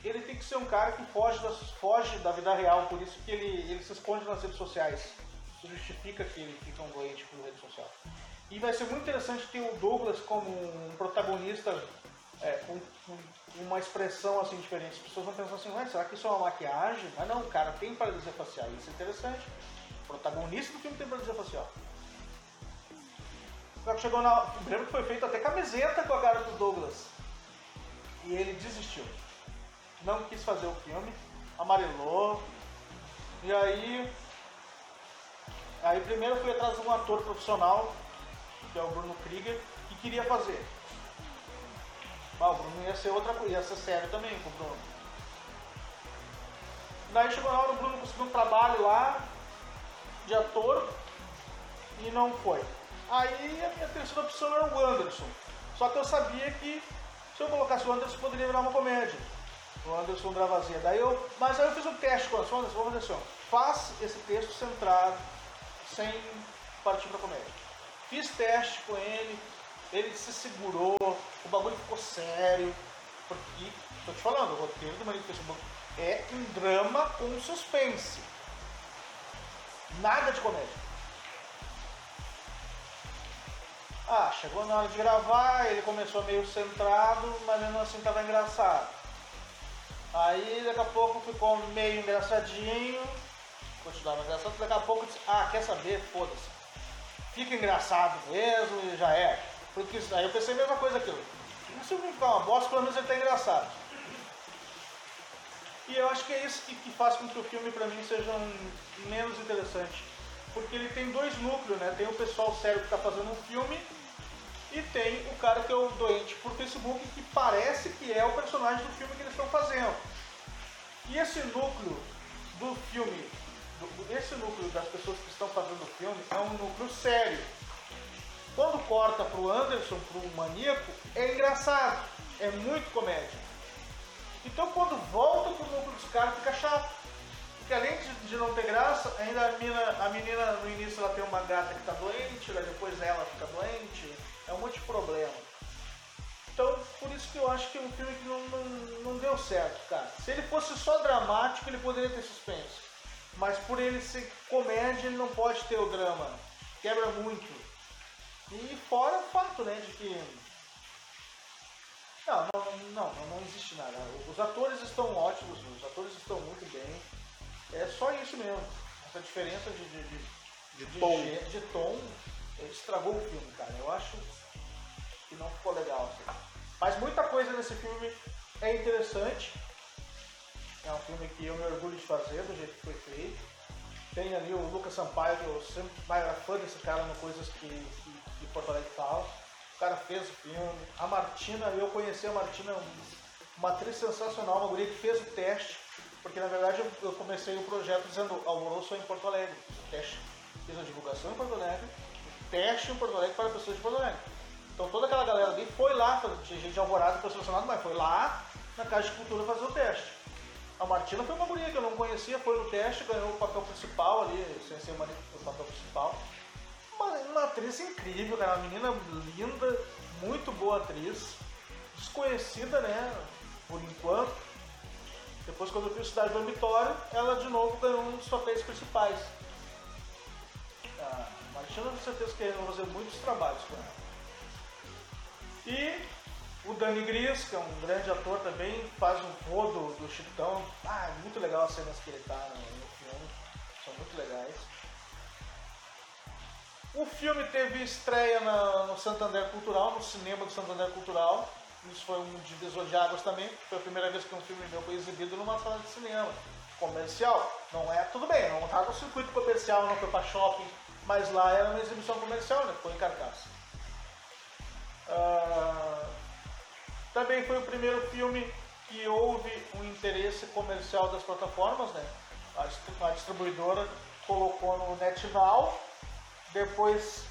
S2: ele tem que ser um cara que foge, das, foge da vida real, por isso que ele, ele se esconde nas redes sociais. Isso justifica que ele fica um doente por rede social. E vai ser muito interessante ter o Douglas como um protagonista é, com, com, uma expressão assim diferente. As pessoas vão pensar assim, Ué, será que isso é uma maquiagem? Mas não, o cara tem paralisia facial, isso é interessante. O protagonista do filme tem paralisia facial. Só que chegou na. Lembro que foi feito até camiseta com a cara do Douglas. E ele desistiu. Não quis fazer o filme, amarelou. E aí. Aí primeiro fui atrás de um ator profissional, que é o Bruno Krieger, que queria fazer. Ah, o Bruno ia ser outra coisa, ia ser sério também com o Bruno. Daí chegou na hora, o Bruno conseguiu um trabalho lá de ator e não foi. Aí a minha terceira opção era o Anderson. Só que eu sabia que se eu colocasse o Anderson poderia virar uma comédia. O Anderson Dravazia. Daí eu, mas aí eu fiz um teste com o Anderson, vamos fazer assim, ó, faz esse texto centrado, sem partir para comédia. Fiz teste com ele, ele se segurou, o bagulho ficou sério. Porque, tô te falando, o roteiro do Facebook é um drama com suspense. Nada de comédia. Ah, chegou na hora de gravar, ele começou meio centrado, mas mesmo assim tava engraçado. Aí daqui a pouco ficou meio engraçadinho, continuava engraçado, daqui a pouco disse, ah, quer saber? Foda-se. Fica engraçado mesmo e já é. Porque aí eu pensei a mesma coisa aquilo. Se o filme ficar uma bosta, pelo menos ele tá engraçado. E eu acho que é isso que, que faz com que o filme para mim seja um, menos interessante. Porque ele tem dois núcleos, né? Tem o pessoal sério que está fazendo um filme e tem o cara que é o doente por Facebook que parece que é o personagem do filme que eles estão fazendo. E esse núcleo do filme, do, esse núcleo das pessoas que estão fazendo o filme é um núcleo sério. Quando corta pro Anderson, pro maníaco, é engraçado, é muito comédia. Então quando volta pro núcleo dos caras fica chato. Porque além de, não ter graça, ainda a menina, a menina no início ela tem uma gata que tá doente, depois ela fica doente, é um monte de problema. Então, por isso que eu acho que é um filme que não, não, não deu certo, cara. Se ele fosse só dramático, ele poderia ter suspense. Mas por ele ser comédia, ele não pode ter o drama. Quebra muito. E fora o fato, né, de que. Não, não, não, não, existe nada. Os atores estão ótimos, os atores estão muito bem. É só isso mesmo. Essa diferença de, de, de,
S1: De
S2: de,
S1: tom.
S2: gê- de tom, ele estragou o filme, cara. Eu acho que não ficou legal. assim. Mas muita coisa nesse filme é interessante. É um filme que eu me orgulho de fazer, do jeito que foi feito. Tem ali o Lucas Sampaio, que eu sempre era fã desse cara no Coisas que, que Porto Alegre fala. O cara fez o filme. A Martina, eu conheci a Martina, um- uma atriz sensacional, uma guria que fez o teste. Porque na verdade eu, comecei o projeto dizendo Alvoroço em Porto Alegre. Teste. Fiz a divulgação em Porto Alegre, teste em Porto Alegre para pessoas de Porto Alegre. Então toda aquela galera ali foi lá, tinha gente de Alvorada foi mas foi lá na Casa de Cultura fazer o teste. A Martina foi uma guria que eu não conhecia, foi no teste, ganhou o papel principal ali, sem ser o papel principal. Uma, uma atriz incrível, cara, uma menina linda, muito boa atriz, desconhecida, né, por enquanto. Depois quando eu fiz Cidade Dormitório, ela de novo ganhou um dos papéis principais. A Martina, com certeza que vou fazer muitos trabalhos com ela. E o Dani Gris, que é um grande ator também, faz um vô do, Chitão. Ah, é muito legal as cenas que ele tá no, no filme. São muito legais. O filme teve estreia na- no Santander Cultural, no cinema do Santander Cultural. Isso foi um divisor de águas também. Foi a primeira vez que um filme meu foi exibido numa sala de cinema. Comercial. Não é, tudo bem, não tá no circuito comercial, não foi pra shopping. Mas lá era uma exibição comercial, né? Foi em carcaça. Ah, também foi o primeiro filme que houve um interesse comercial das plataformas, né? A distribuidora colocou no NetNow, depois,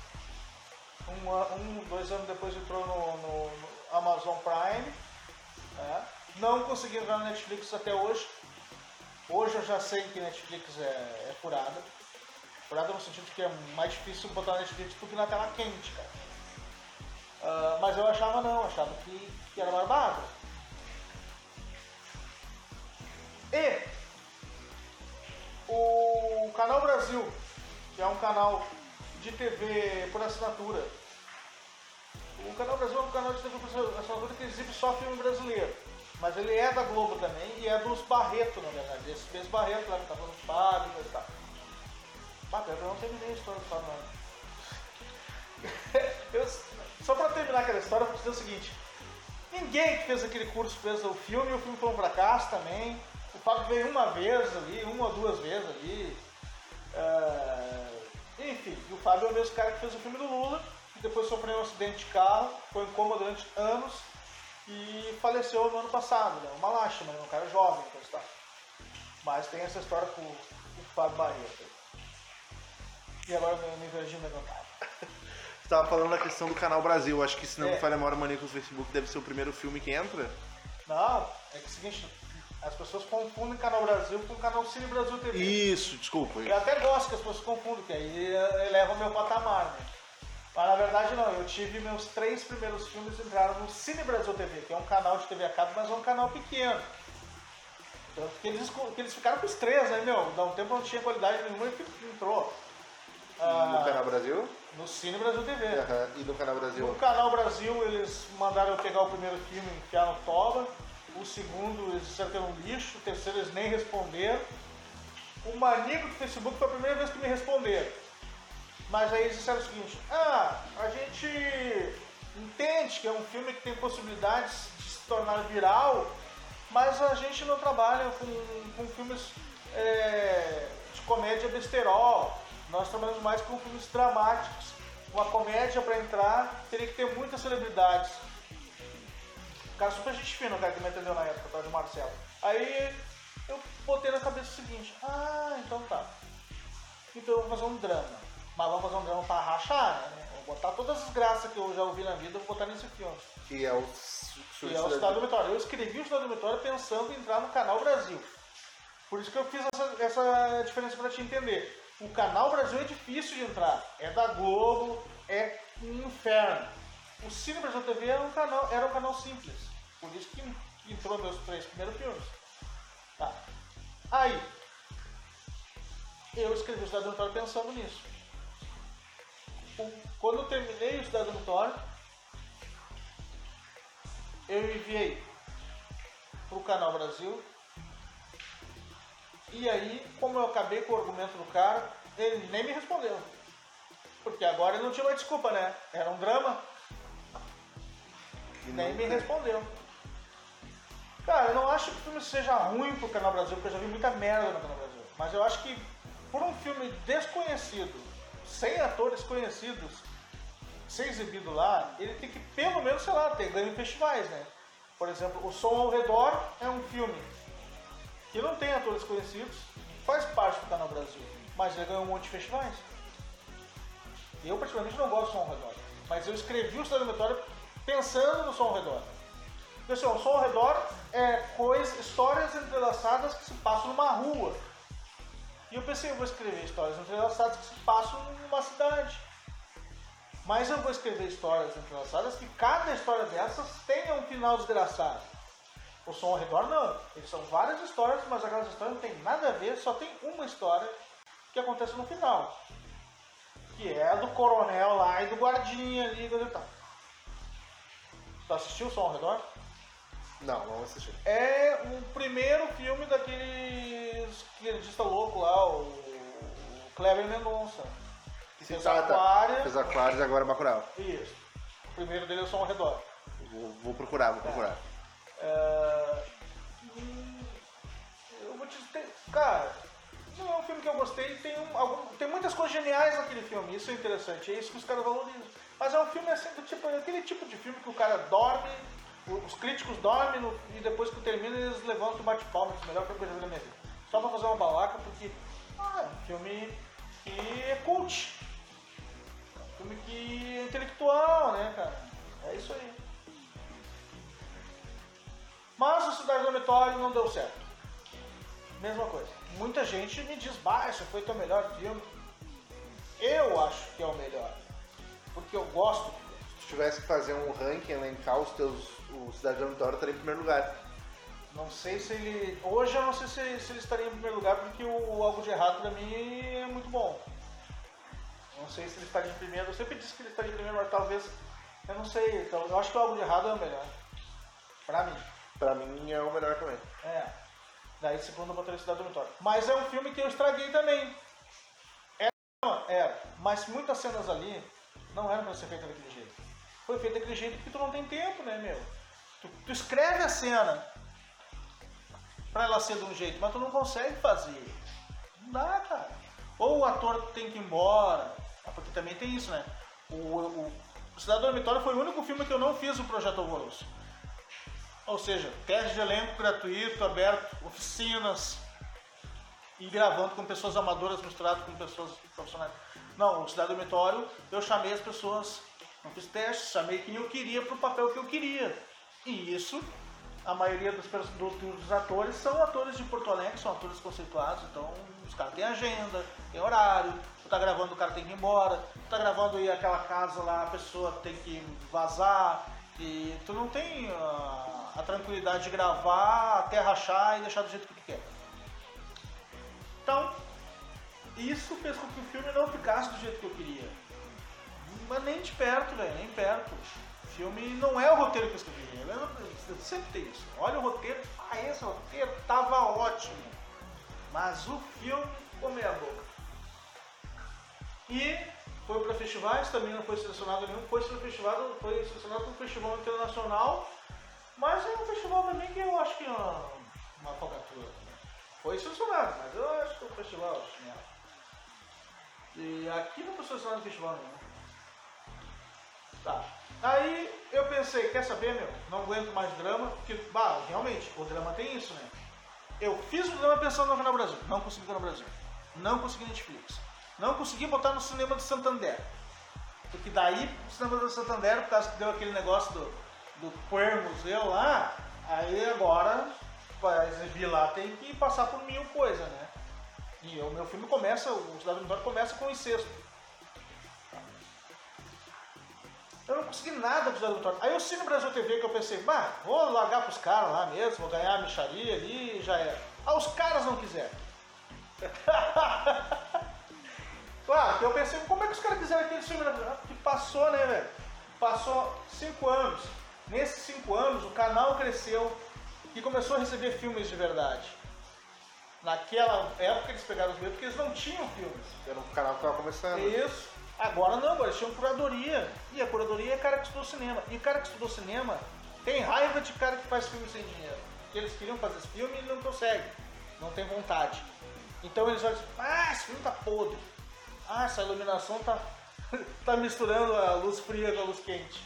S2: um, um, dois anos depois entrou no, no- no Amazon Prime, né? não consegui entrar no Netflix até hoje. Hoje eu já sei que Netflix é, é furada. Furada no sentido que é mais difícil botar na Netflix do que na tela quente, cara. Ah, mas eu achava não, achava que, que era barbado. E o Canal Brasil, que é um canal de TV por assinatura. O Canal Brasil é um canal de TV por assinatura que exibe só filme brasileiro. Mas ele é da Globo também e é dos Barreto, na verdade. Esse mesmo Barreto lá que tá falando Fábio e tal. Mas eu não terminei a história do Fábio. <laughs> Eu- só pra terminar aquela história, eu vou dizer o seguinte: ninguém que fez aquele curso fez o filme, o filme foi um fracasso também. O Fábio veio uma vez ali, uma ou duas vezes ali. Ah, enfim, e o Fábio é o mesmo cara que fez o filme do Lula, que depois sofreu um acidente de carro, foi em coma durante anos e faleceu no ano passado. Né? Uma lástima, né? um cara jovem, coisa e tal. Mas tem essa história com, com o Fábio Barreto. E agora eu me invergi no comentário.
S1: Você tava falando da questão do Canal Brasil. Acho que se não
S2: É.
S1: me falha a memória Maníacos no Facebook deve ser o primeiro filme que entra.
S2: Não, é que é o seguinte, as pessoas confundem Canal Brasil com o canal Cine Brasil TV.
S1: Isso, desculpa.
S2: Eu até gosto que as pessoas confundam, que aí eh, eleva o meu patamar, né? Mas na verdade não, eu tive meus três primeiros filmes entraram no Cine Brasil TV, que é um canal de TV a cabo, mas é um canal pequeno. Tanto que eles, que eles ficaram com os três, né, meu? Dá um tempo não tinha qualidade nenhuma e entrou. Ah,
S1: No Canal Brasil?
S2: no Cine Brasil TV.
S1: Aham, E no Canal
S2: No
S1: Brasil?
S2: Canal Brasil eles mandaram eu pegar o primeiro filme e enfiar no toba. O segundo eles disseram que era um lixo. O terceiro eles nem responderam. O maníaco do Facebook foi a primeira vez que me responderam. Mas aí eles disseram o seguinte, ah, a gente entende que é um filme que tem possibilidades de se tornar viral, mas a gente não trabalha com, com filmes é, de comédia besterol. Nós trabalhamos mais com filmes dramáticos. Uma comédia para entrar teria que ter muitas celebridades. O cara super gente fina, o cara que me atendeu na época, tá, de Marcelo. Aí eu botei na cabeça o seguinte, ah, então tá. Então eu vou fazer um drama. Mas vamos fazer um drama pra rachar, né? Vou botar todas as graças que eu já ouvi na vida, eu vou botar nesse filme.
S1: Que é o
S2: Que é o Cidade do Vitória. Eu escrevi o Cidade do Vitória pensando em entrar no Canal Brasil. Por isso que eu fiz essa, essa diferença pra te entender. O Canal Brasil é difícil de entrar. É da Globo, é um inferno. O Cine Brasil TV era um canal, era um canal simples. Por isso que, que entrou meus três primeiros filmes. Tá. Aí, eu escrevi o Cidade do Vitória pensando nisso. Quando eu terminei o Cidade do Vitória, eu enviei pro Canal Brasil. E aí, como eu acabei com o argumento do cara, Ele nem me respondeu. Porque agora ele não tinha mais desculpa, né? Era um drama.
S1: E
S2: Nem me respondeu. Cara, eu não acho que o filme seja ruim pro Canal Brasil, porque eu já vi muita merda no Canal Brasil. Mas eu acho que por um filme desconhecido, sem atores conhecidos, ser exibido lá, ele tem que pelo menos, sei lá, ter ganho em festivais, né? Por exemplo, O Som ao Redor é um filme que não tem atores conhecidos, faz parte do Canal Brasil, mas ele ganhou um monte de festivais. Eu, particularmente, não gosto do Som ao Redor, mas eu escrevi o Cidade Metória pensando no Som ao Redor. Pessoal, o Som ao Redor é coisa, histórias entrelaçadas que se passam numa rua. E eu pensei, eu vou escrever histórias entrelaçadas que se passam numa cidade. Mas eu vou escrever histórias entrelaçadas que cada história dessas tenha um final desgraçado. O som ao redor não. Eles são várias histórias, mas aquelas histórias não tem nada a ver, só tem uma história que acontece no final. Que é a do coronel lá e do guardinha ali e tal. Tu assistiu o som ao redor?
S1: Não, vamos assistir.
S2: É o primeiro filme daquele esquerdista louco lá, o, o Cleber Mendonça. Que fez
S1: Ah, tá.
S2: Aquária.
S1: Fez Aquários e agora Bacurau.
S2: Isso. O primeiro dele é o som ao redor.
S1: Vou, vou procurar, vou procurar.
S2: É, hum, Eu vou te dizer, cara, não é um filme que eu gostei, tem, um, algum- tem muitas coisas geniais naquele filme, isso é interessante, é isso que os caras valorizam. Mas é um filme assim, do tipo, é aquele tipo de filme que o cara dorme, os críticos dormem no- e depois que termina eles levantam e bate palma, diz, melhor que eu já vi na minha vida. Só pra fazer uma balaca, porque ah, é um filme que é cult. É um filme que é intelectual, né, cara? É isso aí. Mas o Cidade Dormitório não deu certo. Mesma coisa. Muita gente me diz, esse foi teu melhor filme. Eu acho que é o melhor. Porque eu gosto.
S1: Se tivesse que fazer um ranking, elencar os teus. O Cidade Dormitório estaria em primeiro lugar.
S2: Não sei se ele. Hoje eu não sei se, se ele estaria em primeiro lugar, porque o Algo de Errado pra mim é muito bom. Não sei se ele estaria em primeiro. Eu sempre disse que ele estaria em primeiro, mas talvez. Eu não sei. Então, eu acho que o Algo de Errado é o melhor. Pra mim.
S1: Pra mim é o melhor também.
S2: É. Daí segundo eu botaria Cidade Dormitório. Mas é um filme que eu estraguei também. Era, era. Mas muitas cenas ali não eram pra ser feitas daquele jeito. Foi feito daquele jeito porque tu não tem tempo, né, meu? Tu, tu escreve a cena pra ela ser de um jeito, mas tu não consegue fazer. Não dá, cara. Ou o ator tem que ir embora, ah, porque também tem isso, né? O, o, o Cidade Dormitório foi o único filme que eu não fiz o Projeto Alvoroço. Ou seja, teste de elenco gratuito, aberto, oficinas e gravando com pessoas amadoras misturadas com pessoas profissionais. Não, o Cidade Dormitório, eu chamei as pessoas, não fiz testes, chamei quem eu queria para o papel que eu queria. E isso, a maioria dos, dos, dos atores são atores de Porto Alegre, são atores conceituados, então os caras têm agenda, tem horário, tu tá gravando, o cara tem que ir embora, tu tá gravando e aquela casa lá, a pessoa tem que vazar, e tu não tem ah, a tranquilidade de gravar até rachar e deixar do jeito que tu quer. Então, isso fez com que o filme não ficasse do jeito que eu queria. Mas nem de perto, velho, nem perto. Filme não é o roteiro que eu escrevi. Eu eu sempre tem isso. Olha o roteiro, ah, esse roteiro tava ótimo. Mas o filme ficou meia boca. E foi para festivais, também não foi selecionado nenhum, foi selecionado, foi selecionado para um festival internacional, mas é um festival também que eu acho que é uma, uma falcatrua. Foi selecionado, mas eu acho que é um festival chinelo. E aqui não foi selecionado festival nenhum. Tá. Aí eu pensei, quer saber, meu? Não aguento mais drama, porque, bah, realmente, o drama tem isso, né? Eu fiz o drama pensando no Canal Brasil, não consegui no Brasil. Não consegui Netflix. Não consegui botar no cinema de Santander. Porque daí, o cinema do Santander, por causa que deu aquele negócio do, do Queer Museu lá, aí agora, para exibir lá, tem que passar por mil coisas, né? E o meu filme começa, o Cidade Vitória começa com o incesto. Eu não consegui nada do Cidade Vitória. Aí o Cine Brasil TV que eu pensei, bah, vou largar pros caras lá mesmo, vou ganhar a micharia ali e já era. Ah, os caras não quiseram. <laughs> Claro, que eu pensei, como é que os caras quiseram aquele filme? Que passou, né, velho? Passou cinco anos. Nesses cinco anos, o canal cresceu e começou a receber filmes de verdade. Naquela época eles pegaram os meus porque eles não tinham filmes.
S1: Era um canal que tava começando.
S2: Isso. Agora não, agora eles tinham curadoria. E a curadoria é cara que estudou cinema. E o cara que estudou cinema tem raiva de cara que faz filme sem dinheiro. Eles queriam fazer esse filme e não conseguem. Não tem vontade. Então eles olham assim, ah, esse filme tá podre. Ah, essa iluminação tá, <laughs> tá misturando a luz fria com a luz quente.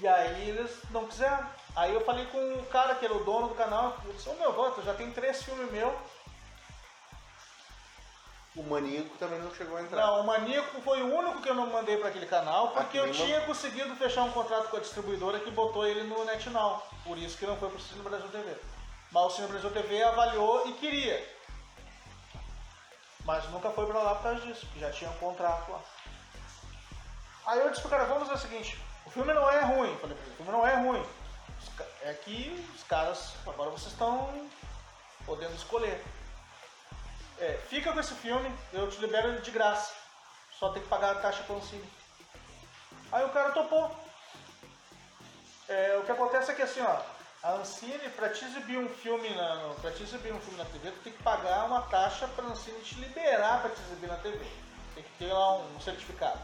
S2: E aí eles não quiseram. Aí eu falei com o cara que era o dono do canal, eu disse, ô meu voto, já tem três filmes meu.
S1: O Maníaco também não chegou a entrar.
S2: Não, o Maníaco foi o único que eu não mandei para aquele canal, porque eu
S1: Aquele
S2: tinha conseguido fechar um contrato com a distribuidora que botou ele no NetNow. Por isso que não foi pro Cine Brasil TV. Mas o Cine Brasil TV avaliou e queria. Mas nunca foi pra lá por causa disso, porque já tinha um contrato lá. Aí eu disse pro cara, vamos fazer o seguinte, o filme não é ruim. Falei pra ele, o filme não é ruim. É que os caras, agora vocês estão podendo escolher. É, fica com esse filme, eu te libero ele de graça. Só tem que pagar a taxa cine. Aí o cara topou. É, o que acontece é que assim, ó, a Ancine, pra te exibir um filme na, no- pra te exibir um filme na TV, tu tem que pagar uma taxa pra Ancine te liberar pra te exibir na TV. Tem que ter lá um, certificado.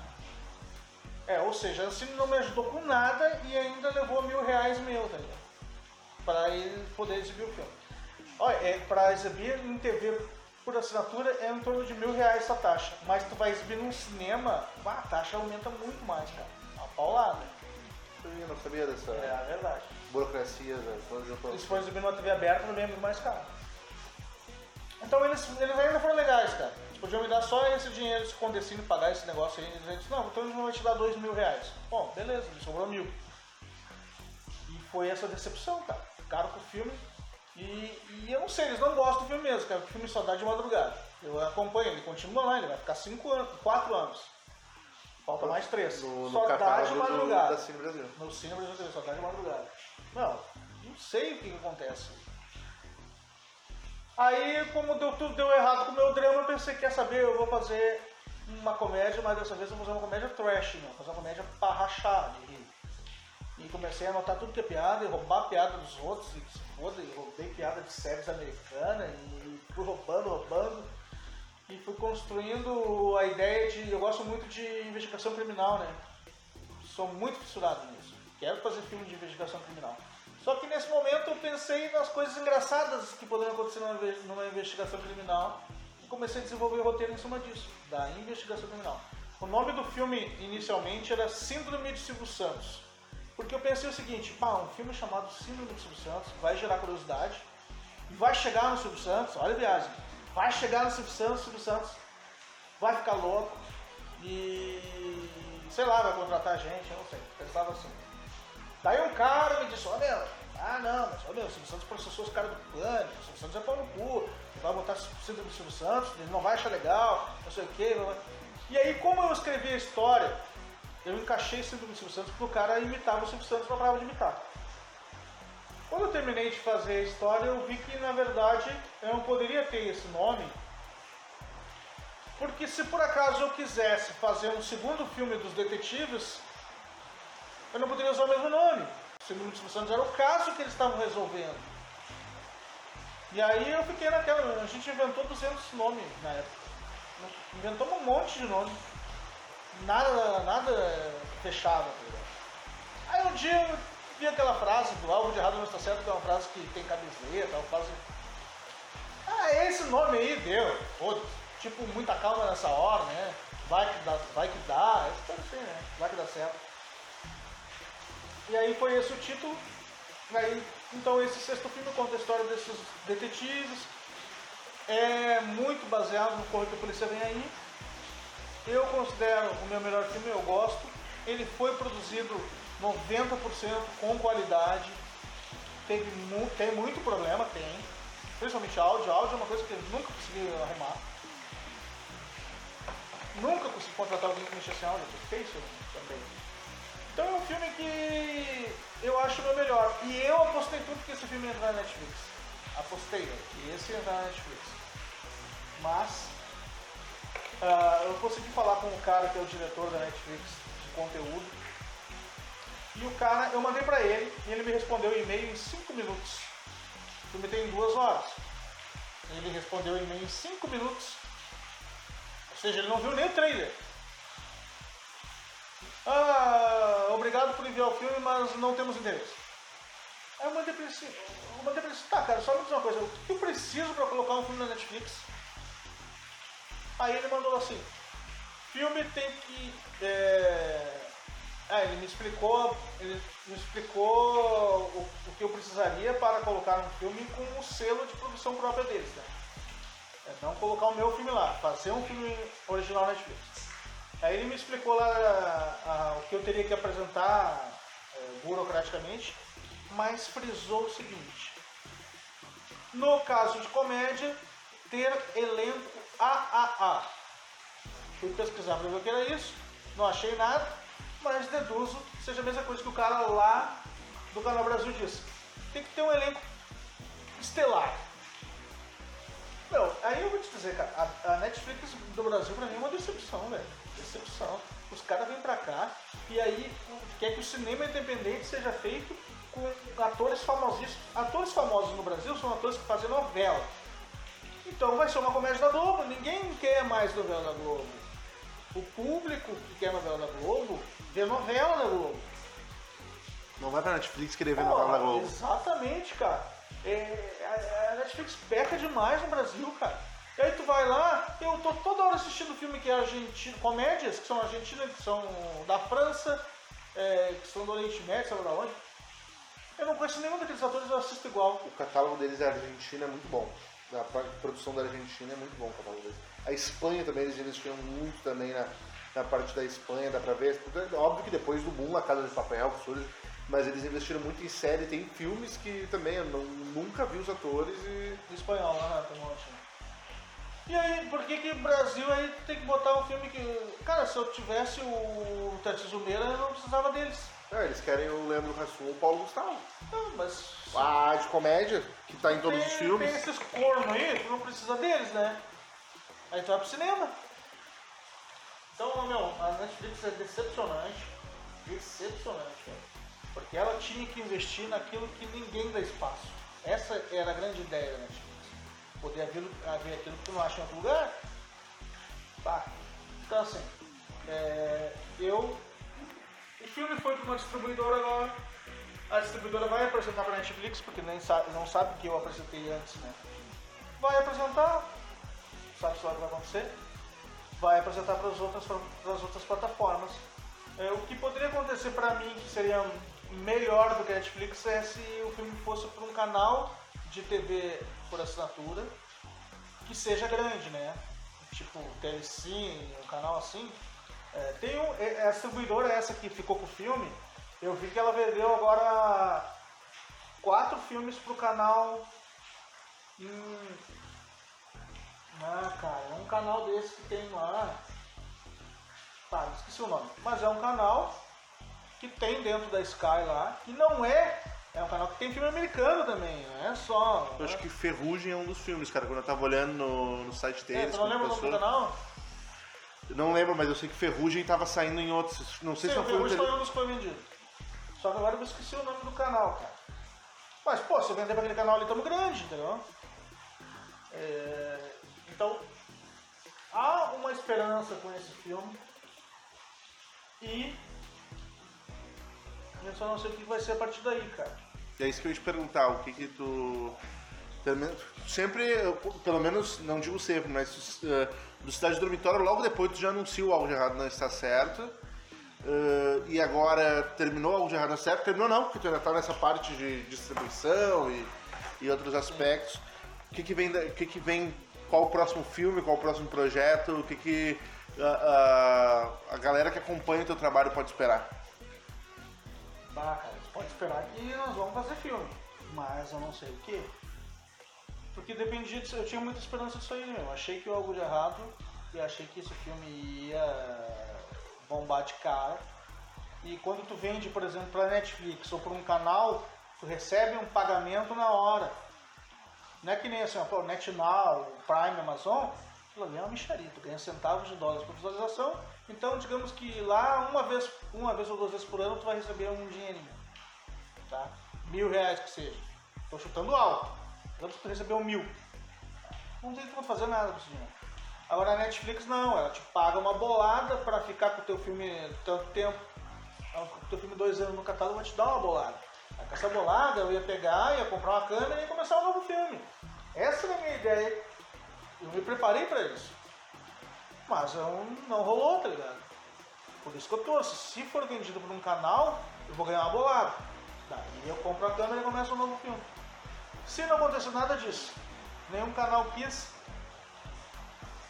S2: É, ou seja, a Ancine não me ajudou com nada e ainda levou mil reais meu, tá ligado? Pra ele poder exibir o filme. Olha, é, pra exibir em TV por assinatura é em torno de mil reais essa taxa. Mas tu vai exibir num cinema, a taxa aumenta muito mais, cara. Uma paulada.
S1: Eu não sabia dessa
S2: É a verdade.
S1: burocracia. né? Quando eu tô-
S2: E se for exibir numa TV aberta, é muito mais caro. Então eles, eles ainda foram legais, cara. Eles podiam me dar só esse dinheiro, esse condecine, pagar esse negócio aí. Eles disseram, não, então eles vão te dar dois mil reais. Bom, beleza, me sobrou mil. E foi essa decepção, cara. Ficaram com o filme. E, e eu não sei, eles não gostam do filme mesmo, cara. porque O filme só dá de madrugada. Eu acompanho, ele continua lá, ele vai ficar cinco anos, quatro anos. Falta mais três.
S1: No,
S2: só
S1: no
S2: dá de madrugada.
S1: da Cine Brasil.
S2: No cinema Brasil só dá de madrugada. Não, não sei o que, que acontece. Aí, como deu, tudo deu errado com o meu drama, eu pensei, quer saber, eu vou fazer uma comédia, mas dessa vez eu vou fazer uma comédia trash, não. Fazer uma comédia pra rachar de rir. E comecei a anotar tudo que é piada, e roubar a piada dos outros, e que se foda, e roubei piada de séries americanas, e fui roubando, roubando. E fui construindo a ideia de. Eu gosto muito de investigação criminal, né? Sou muito fissurado nisso. Quero fazer filme de investigação criminal. Só que nesse momento eu pensei nas coisas engraçadas que poderiam acontecer numa investigação criminal e comecei a desenvolver o roteiro em cima disso, da investigação criminal. O nome do filme inicialmente era Síndrome de Silvio Santos. Porque eu pensei o seguinte, pá, um filme chamado Síndrome de Silvio Santos vai gerar curiosidade, vai chegar no Silvio Santos, olha a viagem, vai chegar no Silvio Santos, Silvio Santos vai ficar louco e sei lá, vai contratar gente, eu não sei, pensava assim. Daí um cara me disse, ó meu, ah não, mas ó meu, o Silvio Santos processou os caras do pânico, o Silvio Santos é pau no cu, vai botar síndrome do Silvio Santos, ele não vai achar legal, não sei o que. E aí como eu escrevi a história, eu encaixei síndrome do Silvio Santos porque o cara imitava o Silvio Santos, não parava de imitar. Quando eu terminei de fazer a história, eu vi que na verdade eu não poderia ter esse nome porque se por acaso eu quisesse fazer um segundo filme dos detetives, eu não poderia usar o mesmo nome. O Silvio Santos era o caso que eles estavam resolvendo. E aí eu fiquei naquela, a gente inventou 200 nomes na época. Inventamos um monte de nomes. Nada, nada fechava. tá? Aí um dia eu vi aquela frase do algo de errado não está certo, que é uma frase que tem camiseta, uma frase ah, esse nome aí deu. Pô, tipo, muita calma nessa hora, né? Vai que dá, vai que dá. É tipo assim, né? Vai que dá certo. E aí foi esse o título. Aí, então esse sexto filme conta a história desses detetives. É muito baseado no Correio que a Polícia Vem Aí. Eu considero o meu melhor filme, eu gosto. Ele foi produzido 90% com qualidade. Teve mu tem muito problema, tem. Principalmente áudio. Áudio é uma coisa que eu nunca consegui arrumar. Nunca consegui contratar alguém que mexesse em áudio. Isso também. Então é um filme que eu acho o meu melhor. E eu apostei tudo que esse filme ia entrar na Netflix. Apostei que esse ia entrar na Netflix. Mas ah, eu consegui falar com o cara que é o diretor da Netflix de conteúdo. E o cara, eu mandei pra ele e ele me respondeu o e-mail em 5 minutos. O filme tem duas horas. Ele respondeu o e-mail em 5 minutos. Ou seja, ele não viu nem o trailer. Ah, obrigado por enviar o filme, mas não temos interesse. Aí eu mandei pra ele assim, eu mandei pra ele assim, tá cara, só me diz uma coisa, o que eu preciso pra colocar um filme na Netflix? Aí ele mandou assim, filme tem que. É... Ah, ele me explicou. Ele me explicou o, o, que eu precisaria para colocar um filme com o selo de produção própria deles, né? É não colocar o meu filme lá, fazer um filme original Netflix. Aí ele me explicou lá a, a, o que eu teria que apresentar é, burocraticamente, mas frisou o seguinte. No caso de comédia, ter elenco AAA. Fui pesquisar para ver o que era isso, não achei nada, mas deduzo que seja a mesma coisa que o cara lá do Canal Brasil disse. Tem que ter um elenco estelar. Meu, aí eu vou te dizer, cara, a, a Netflix do Brasil pra mim é uma decepção, velho. Decepção. Os caras vêm pra cá e aí quer que o cinema independente seja feito com atores famosíssimos. Atores famosos no Brasil são atores que fazem novela. Então vai ser uma comédia da Globo. Ninguém quer mais novela da Globo. O público que quer novela da Globo vê novela da Globo.
S1: Não vai pra Netflix querer ver novela da Globo.
S2: Exatamente, cara. É, a Netflix peca demais no Brasil, cara. E aí tu vai lá, eu tô toda hora assistindo filme que é argentino, comédias que são argentinas, que são da França, é, que são do Oriente Médio, sabe da onde. Eu não conheço nenhum daqueles atores, eu assisto igual.
S1: O catálogo deles é argentino é muito bom da produção da Argentina é muito bom o catálogo deles. A Espanha também, eles investiram muito também na, na parte da Espanha, dá pra ver. Óbvio que depois do boom, a Casa de Papel surge, mas eles investiram muito em série. Tem filmes que também eu não, nunca vi os atores e.
S2: Em espanhol, né? Tem um. E aí, por que que o Brasil aí tem que botar um filme que. Cara, se eu tivesse o Tarcísio Meira, eu não precisava deles.
S1: É, eles querem o Leandro Hassum ou o Paulo Gustavo.
S2: Não, mas.
S1: A de comédia, que tá em todos
S2: tem,
S1: os filmes.
S2: Tem esses cornos aí, tu não precisa deles, né? Aí tu vai pro cinema. Então, meu, a Netflix é decepcionante. Decepcionante, velho. Porque ela tinha que investir naquilo que ninguém dá espaço. Essa era a grande ideia da Netflix. Poder haver, haver aquilo que tu não acha em outro lugar. Pá. Então assim, é, eu o filme foi para uma distribuidora agora. A distribuidora vai apresentar para a Netflix, porque nem sabe, não sabe que eu apresentei antes, né? Vai apresentar, sabe só o que vai acontecer. Vai apresentar para as outras, outras plataformas. É, o que poderia acontecer para mim, que seria melhor do que a Netflix, é se o filme fosse para um canal de TV por assinatura que seja grande, né? Tipo Telecine, um canal assim, é, tem um, é, é, a distribuidora essa que ficou com o filme, eu vi que ela vendeu agora quatro filmes pro canal. Hum, ah, cara, é um canal desse que tem lá. Tá, esqueci o nome. Mas é um canal que tem dentro da Sky lá, que não é. É um canal que tem filme americano também, não é só.
S1: Eu acho
S2: é...
S1: que Ferrugem é um dos filmes, cara. Quando eu tava olhando no, no site deles.
S2: É, tu não lembra o nome do canal?
S1: não lembro, mas eu sei que Ferrugem estava saindo em outros. Não sei
S2: Sim,
S1: se
S2: não foi Ferrugem foi um dos que foi vendido. Só que agora eu esqueci o nome do canal, cara. Mas, pô, se eu vender pra aquele canal ali, tamo grande, entendeu? É... Então, há uma esperança com esse filme. E. Eu só não sei o que vai ser a partir daí, cara.
S1: É isso que eu ia te perguntar, o que que tu sempre, pelo menos, não digo sempre, mas uh, do Cidade do Dormitório, logo depois tu já anunciou algo de errado não está certo. Uh, e agora terminou algo de errado está certo? Terminou não, porque tu ainda está nessa parte de distribuição e, e outros aspectos. O que que vem, que que vem, qual o próximo filme, qual o próximo projeto, o que que uh, a galera que acompanha o teu trabalho pode esperar?
S2: Bah, cara, pode esperar que nós vamos fazer filme, mas eu não sei o que. Porque dependia disso, eu tinha muita esperança disso aí, meu. Achei que o Algo de Errado e achei que esse filme ia bombar de cara. E quando tu vende, por exemplo, pra Netflix ou pra um canal, tu recebe um pagamento na hora. Não é que nem assim, ó, NetNow, Prime, Amazon, aquilo ali é uma micharia, tu ganha centavos de dólares por visualização. Então, digamos que lá, uma vez, uma vez ou duas vezes por ano, tu vai receber um dinheirinho. Tá? Mil reais que seja. Tô chutando alto. Que tu recebeu mil. Não tem como fazer nada com esse dinheiro. Agora a Netflix não, ela te paga uma bolada pra ficar com o teu filme tanto tempo. O teu filme dois anos no catálogo, vai te dar uma bolada. Aí com essa bolada eu ia pegar, ia comprar uma câmera e ia começar um novo filme. Essa era a minha ideia. Eu me preparei pra isso. Mas eu não rolou, tá ligado? Por isso que eu torço. Se for vendido por um canal, eu vou ganhar uma bolada. Daí eu compro a câmera e começo um novo filme. Se não acontecer nada disso, nenhum canal quis,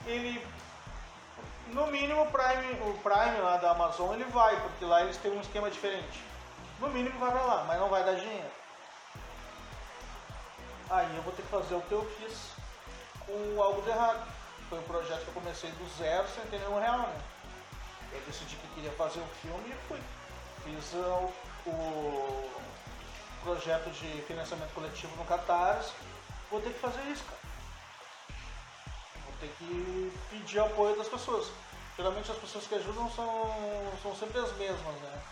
S2: ele no mínimo o Prime, o Prime lá da Amazon ele vai, porque lá eles têm um esquema diferente. No mínimo vai pra lá, mas não vai dar dinheiro. Aí eu vou ter que fazer o que eu fiz com algo de errado. Foi um projeto que eu comecei do zero sem ter nenhum real, né? Eu decidi que queria fazer um filme e fui. Fiz uh, o projeto de financiamento coletivo no Catarse. Vou ter que fazer isso, cara. Ter que pedir apoio das pessoas. Geralmente as pessoas que ajudam são, são sempre as mesmas, né?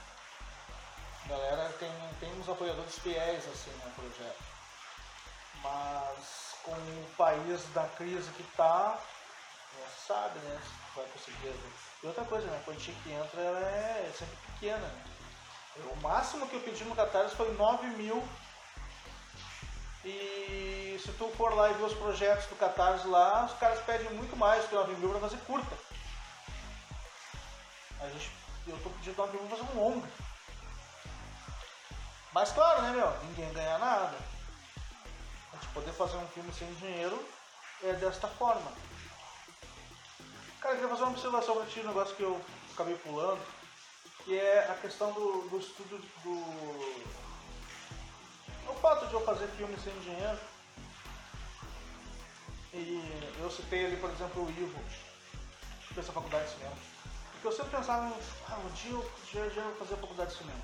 S2: A galera tem, tem uns apoiadores fiéis assim no projeto. Mas com o país da crise que tá, não se sabe, né? Vai conseguir. E outra coisa, né? A quantia que entra é sempre pequena, né? O máximo que eu pedi no Catarse foi 9 mil. E se tu for lá e ver os projetos do Catarse lá, os caras pedem muito mais que 9 mil pra fazer curta. A gente, eu tô pedindo 9 mil pra fazer um longo. Mas claro, né, meu? Ninguém ganha nada. A gente poder fazer um filme sem dinheiro é desta forma. Cara, eu queria fazer uma observação pra ti, um negócio que eu acabei pulando que é a questão do, do estudo do. O fato de eu fazer filme sem dinheiro. E eu citei ali, por exemplo, o Ivo, que fez a faculdade de cinema. Porque eu sempre pensava, ah, um dia eu já, já fazer a faculdade de cinema.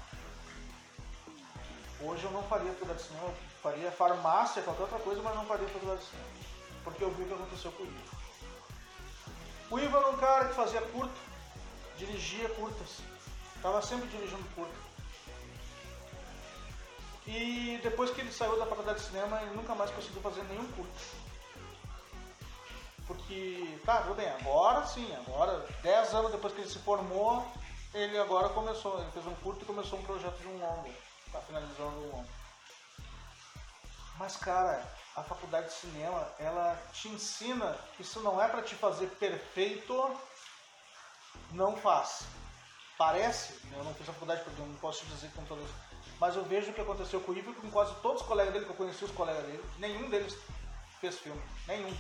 S2: Hoje eu não faria faculdade de cinema, eu faria farmácia, qualquer outra coisa, mas não faria faculdade de cinema. Porque eu vi o que aconteceu com o Ivo. O Ivo era um cara que fazia curta, dirigia curtas. Tava sempre dirigindo curta. E depois que ele saiu da faculdade de cinema, ele nunca mais conseguiu fazer nenhum curto. Porque, tá, tudo bem, agora sim, agora, 10 anos depois que ele se formou, ele agora começou, ele fez um curto e começou um projeto de um longo. Tá finalizando um longo. Mas, cara, a faculdade de cinema, ela te ensina que isso não é para te fazer perfeito, não faz. Parece, eu não fiz a faculdade porque eu não posso dizer com todas, mas eu vejo o que aconteceu com o Ivo e com quase todos os colegas dele, que eu conheci os colegas dele, nenhum deles fez filme, nenhum.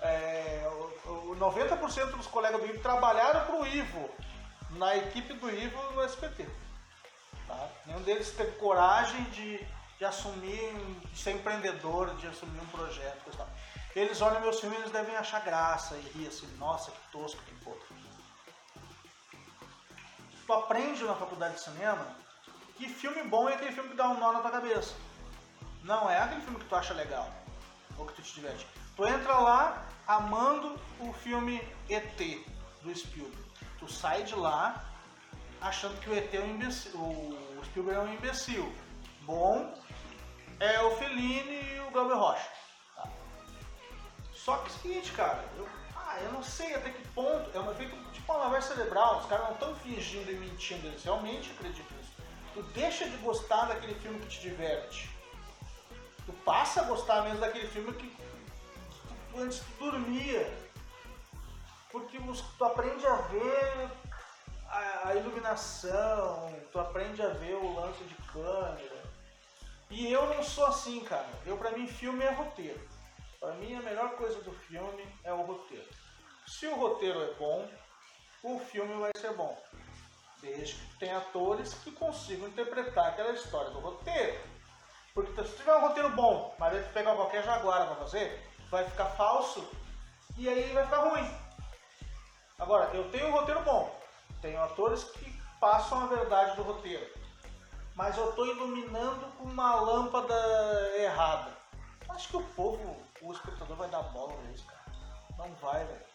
S2: É, o, o 90% dos colegas do Ivo trabalharam para o Ivo, na equipe do Ivo no SPT. Tá? Nenhum deles teve coragem de, de assumir, de ser empreendedor, de assumir um projeto. Tal. Eles olham meus filmes eles devem achar graça e rir assim, nossa, que tosco, que foda tu aprende na faculdade de cinema que filme bom é aquele filme que dá um nó na tua cabeça. Não é aquele filme que tu acha legal ou que tu te diverte. Tu entra lá amando o filme ET do Spielberg. Tu sai de lá achando que o ET é um imbecil, o Spielberg é um imbecil. Bom é o Fellini e o Galber Rocha. Tá? Só que é o seguinte, cara, eu, ah, eu não sei até que ponto, é um efeito tipo uma lavagem cerebral, os caras não estão fingindo e mentindo, eles realmente acreditam nisso. Tu deixa de gostar daquele filme que te diverte. Tu passa a gostar mesmo daquele filme que tu, antes tu dormia. Porque tu aprende a ver a, a iluminação, tu aprende a ver o lance de câmera. E eu não sou assim, cara. Eu, pra mim, filme é roteiro. Pra mim, a melhor coisa do filme é o roteiro. Se o roteiro é bom, o filme vai ser bom. Desde que tenha atores que consigam interpretar aquela história do roteiro. Porque se tiver um roteiro bom, mas ele pegar qualquer jaguara para fazer, vai ficar falso e aí vai ficar ruim. Agora, eu tenho um roteiro bom, tenho atores que passam a verdade do roteiro, mas eu estou iluminando com uma lâmpada errada. Acho que o povo, o espectador vai dar bola nisso, cara. Não vai, velho.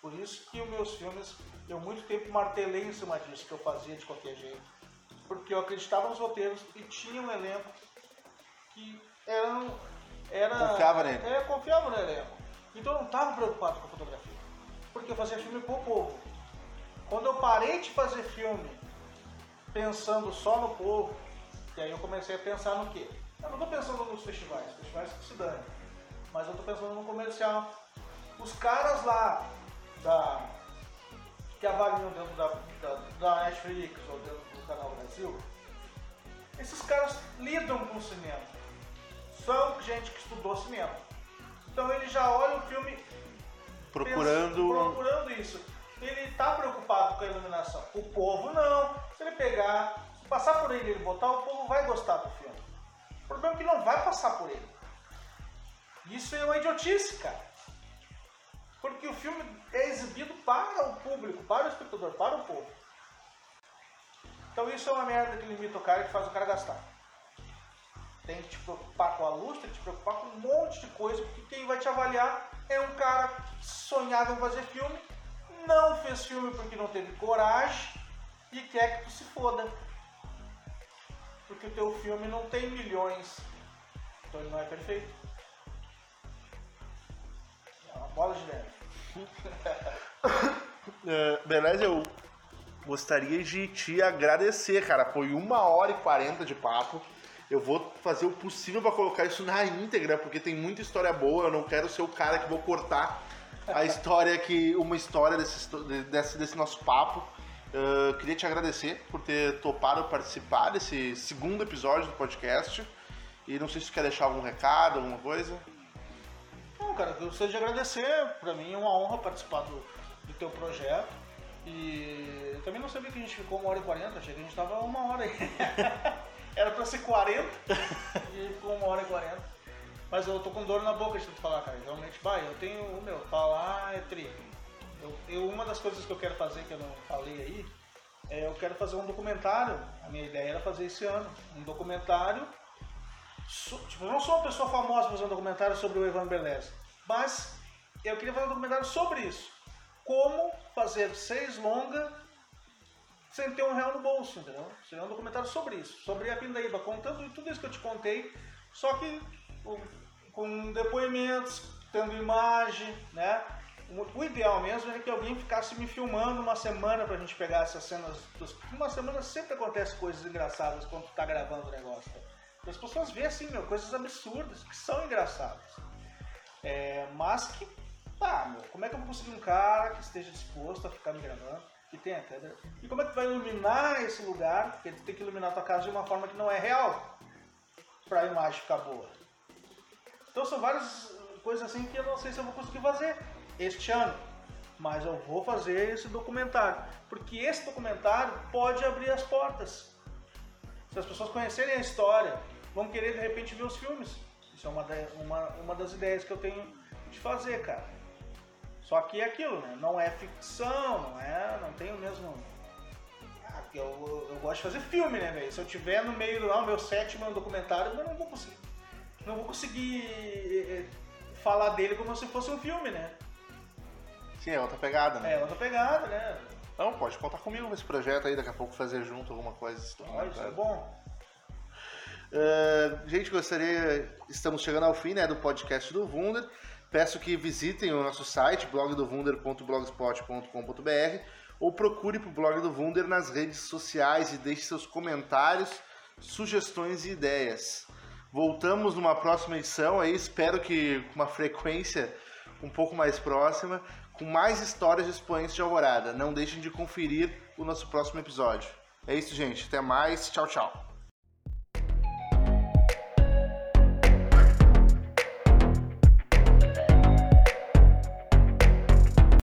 S2: Por isso que os meus filmes, eu muito tempo martelei em cima disso, que eu fazia de qualquer jeito. Porque eu acreditava nos roteiros e tinha um elenco que era. era
S1: confiava nele.
S2: É, confiava no elenco. Então eu não estava preocupado com a fotografia, porque eu fazia filme pro povo. Quando eu parei de fazer filme pensando só no povo, e aí eu comecei a pensar no quê? Eu não estou pensando nos festivais, festivais que se dane, mas eu estou pensando no comercial. Os caras lá da, que avaliam dentro da, da, da Netflix ou dentro do Canal Brasil, esses caras lidam com o cinema. São gente que estudou cinema. Então ele já olha o filme
S1: procurando,
S2: pensa, procurando isso. Ele está preocupado com a iluminação. O povo não. Se ele pegar, passar por ele e ele botar, o povo vai gostar do filme. O problema é que não vai passar por ele. Isso é uma idiotice, cara. Porque o filme é exibido para o público, para o espectador, para o povo. Então isso é uma merda que limita o cara e que faz o cara gastar. Tem que te preocupar com a luz, tem que te preocupar com um monte de coisa, porque quem vai te avaliar é um cara que sonhava em fazer filme, não fez filme porque não teve coragem e quer que tu se foda. Porque o teu filme não tem milhões, então ele não é perfeito. É bola de neve. <laughs>
S1: uh, beleza, eu gostaria de te agradecer, cara. Foi uma hora e quarenta de papo. Eu vou fazer o possível para colocar isso na íntegra, porque tem muita história boa. Eu não quero ser o cara que vou cortar a <laughs> história que uma história desse, desse, desse nosso papo. Uh, queria te agradecer por ter topado participar desse segundo episódio do podcast. E não sei se você quer deixar algum recado, alguma coisa.
S2: Não, cara, eu gostaria de agradecer. Para mim é uma honra participar do, do teu projeto. E eu também não sabia que a gente ficou uma hora e quarenta, achei que a gente tava uma hora aí. <laughs> Era pra ser 40 e ficou uma hora e 40. Mas eu tô com dor na boca de tanto falar, cara. Realmente, vai, eu tenho o meu, falar é tri. Eu, eu, uma das coisas que eu quero fazer, que eu não falei aí, é eu quero fazer um documentário. A minha ideia era fazer esse ano. Um documentário. So, tipo, eu não sou uma pessoa famosa fazer um documentário sobre o Evan Beleza. Mas eu queria fazer um documentário sobre isso. Como fazer seis longas sem ter um real no bolso, entendeu? Seria um documentário sobre isso, sobre a Pindaíba, contando tudo isso que eu te contei, só que com depoimentos, tendo imagem, né? O ideal mesmo é que alguém ficasse me filmando uma semana pra gente pegar essas cenas. Uma semana sempre acontece coisas engraçadas quando tu tá gravando o negócio. Tá? As pessoas veem assim, meu, coisas absurdas que são engraçadas. É, mas que, tá, meu, como é que eu vou conseguir um cara que esteja disposto a ficar me gravando? que tem a câmera. E como é que tu vai iluminar esse lugar? Porque tu tem que iluminar a tua casa de uma forma que não é real para a imagem ficar boa. Então são várias coisas assim que eu não sei se eu vou conseguir fazer este ano. Mas eu vou fazer esse documentário. Porque esse documentário pode abrir as portas. Se as pessoas conhecerem a história, vão querer de repente ver os filmes. Isso é uma, uma, uma das ideias que eu tenho de fazer, cara. Só que é aquilo, né? Não é ficção, não é. Não tem o mesmo. Ah, eu, eu, eu, gosto de fazer filme, né, velho? Se eu tiver no meio do ah, meu sétimo documentário, eu não vou conseguir. Não vou conseguir eh, eh, falar dele como se fosse um filme, né?
S1: Sim, é outra pegada, né?
S2: É outra pegada, né?
S1: Não, pode contar comigo nesse projeto aí, daqui a pouco fazer junto alguma coisa.
S2: Pode, isso é bom.
S1: Uh, gente, gostaria. Estamos chegando ao fim né, do podcast do Wunder. Peço que visitem o nosso site, blogdovunder.blogspot.com.br ou procure para o Blog do Wunder nas redes sociais e deixe seus comentários, sugestões e ideias. Voltamos numa próxima edição aí, espero que com uma frequência um pouco mais próxima, com mais histórias de expoentes de Alvorada. Não deixem de conferir o nosso próximo episódio. É isso, gente. Até mais. Tchau, tchau.